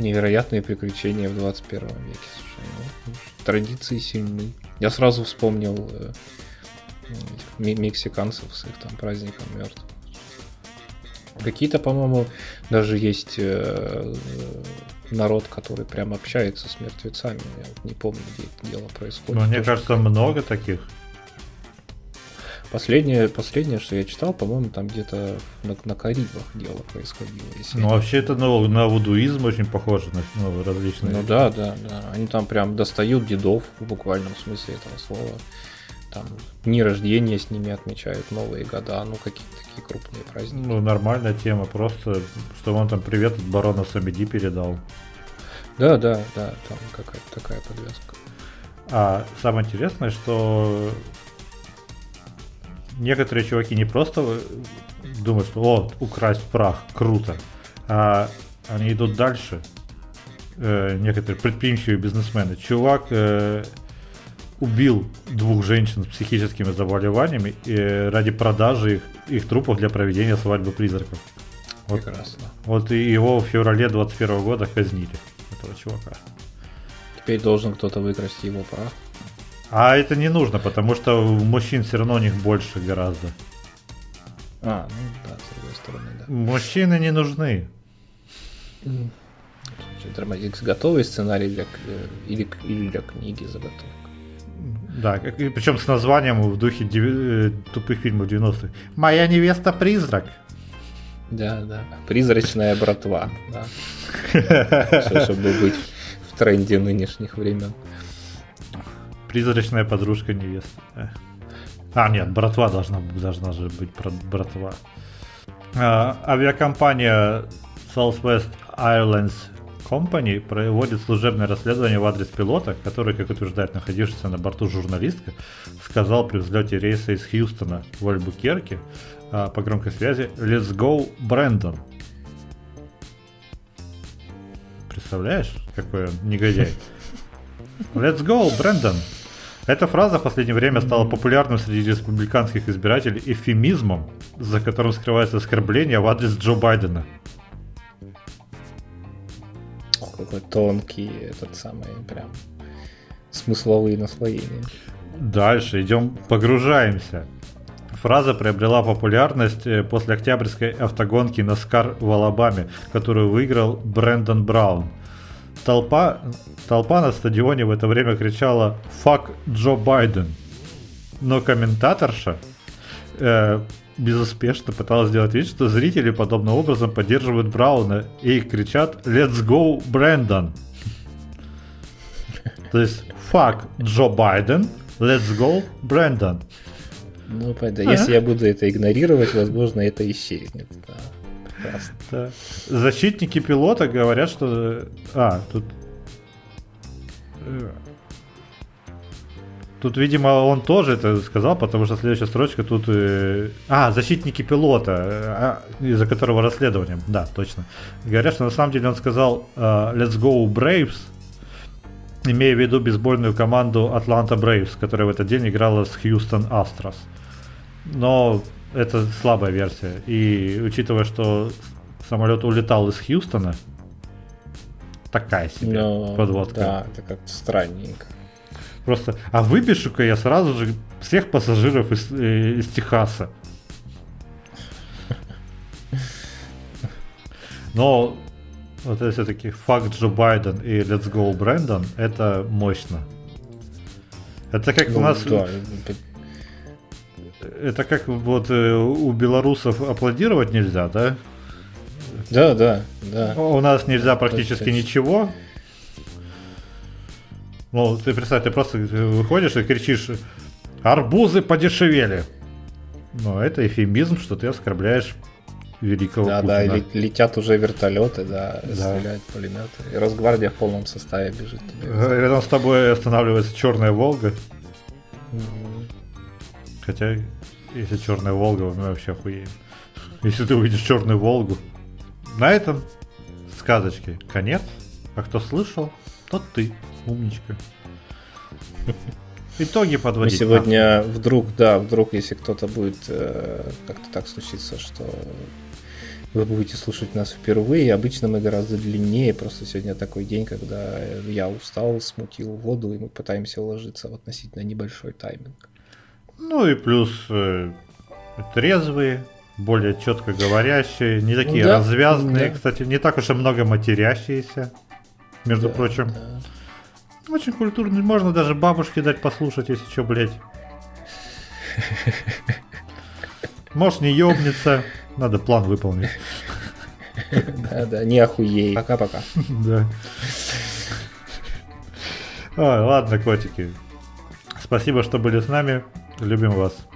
Невероятные приключения в 21 веке. Слушай, ну, традиции сильны. Я сразу вспомнил э, мексиканцев с их там праздником мертвых. Какие-то, по-моему, даже есть э, народ, который прям общается с мертвецами. Я вот не помню, где это дело происходит. Но мне Тоже кажется, много таких. Последнее, последнее, что я читал, по-моему, там где-то на, на Карибах дело происходило. если Ну, вообще это ну, на вудуизм очень похоже, на ну, различные. Ну да, да, да. Они там прям достают дедов в буквальном смысле этого слова. Там дни рождения с ними отмечают, новые года, ну какие-то такие крупные праздники. Ну, нормальная тема, просто, что он там привет от барона Самеди передал. Да, да, да, там какая-то такая подвязка. А самое интересное, что некоторые чуваки не просто думают, что о, украсть прах, круто, а они идут дальше. Э, некоторые предприимчивые бизнесмены. Чувак э, убил двух женщин с психическими заболеваниями э, ради продажи их, их трупов для проведения свадьбы призраков. Вот, Прекрасно. вот и его в феврале 21 года казнили, этого чувака. Теперь должен кто-то выкрасть его прах. А это не нужно, потому что у мужчин все равно у них больше гораздо. А, ну да, с другой стороны, да. Мужчины не нужны. Драматикс готовый сценарий для, э, или, или для книги заготовка. Да, причем с названием в духе деви- э, тупых фильмов 90-х. Моя невеста призрак. Да, да. Призрачная братва, да. Чтобы быть в тренде нынешних времен. Призрачная подружка невесты. А, нет, братва должна, должна же быть бра- братва. А, авиакомпания Southwest Airlines Company проводит служебное расследование в адрес пилота, который, как утверждает находившийся на борту журналистка, сказал при взлете рейса из Хьюстона в Альбукерке а, по громкой связи «Let's go, Брэндон». Представляешь, какой он негодяй? *laughs* Let's go, Брэндон. Эта фраза в последнее время стала популярным среди республиканских избирателей эвфемизмом, за которым скрывается оскорбление в адрес Джо Байдена. Какой тонкий этот самый прям смысловые наслоения. Дальше идем, погружаемся. Фраза приобрела популярность э, после октябрьской автогонки Наскар в Алабаме, которую выиграл Брэндон Браун. Толпа, толпа на стадионе в это время кричала «Fuck Джо Байден!». Но комментаторша э, безуспешно пыталась сделать вид, что зрители подобным образом поддерживают Брауна и кричат «Let's go, Брэндон!». То есть «Fuck Джо Байден!», «Let's go, Брэндон!». Ну, да, если я буду это игнорировать, возможно, это исчезнет. Да. Прекрасно. Да. Защитники пилота говорят, что... А, тут... э, Тут, видимо, он тоже это сказал, потому что следующая строчка тут... э, А, защитники пилота, э, а, из-за которого расследование. Да, точно. Говорят, что на самом деле он сказал «Let's go, Braves», имея в виду бейсбольную команду Атланта Braves, которая в этот день играла с Хьюстон Астros. Но это слабая версия. И учитывая, что самолет улетал из Хьюстона, такая себе Но, подводка. Да, это как-то странненько. Просто, а выпишу-ка я сразу же всех пассажиров из, э, из Техаса. Но вот это все-таки факт Джо Байден и Let's Go Брэндон, это мощно. Это как у Ну, нас... да, Это как вот э, у белорусов аплодировать нельзя, да? да, да, да. У нас нельзя практически точно. ничего. Ну, ты представь, ты просто выходишь и кричишь «Арбузы подешевели!» Ну, это эфемизм, что ты оскорбляешь великого Да, да, Путина. ле- летят уже вертолеты, да, Да. стреляют пулеметы. И Росгвардия в полном составе бежит Рядом с тобой останавливается черная Волга. Хотя, если черная Волга, мы вообще охуеем. Если ты увидишь черную Волгу. На этом сказочки конец. А кто слышал, тот ты, умничка. Итоги Мы подводить. сегодня вдруг, да, вдруг, если кто-то будет э, как-то так случится, что вы будете слушать нас впервые, обычно мы гораздо длиннее, просто сегодня такой день, когда я устал, смутил воду, и мы пытаемся уложиться в относительно небольшой тайминг. Ну и плюс э, трезвые, более четко говорящие, не такие Да, развязанные, да. кстати, не так уж и много матерящиеся, между Да, прочим. да. Очень культурный, можно даже бабушке дать послушать, если что, блядь. Можешь не ёбниться, надо план выполнить. Да, да, не охуей. Пока-пока. *laughs* Да. Ой, ладно, котики. Спасибо, что были с нами. Любим вас.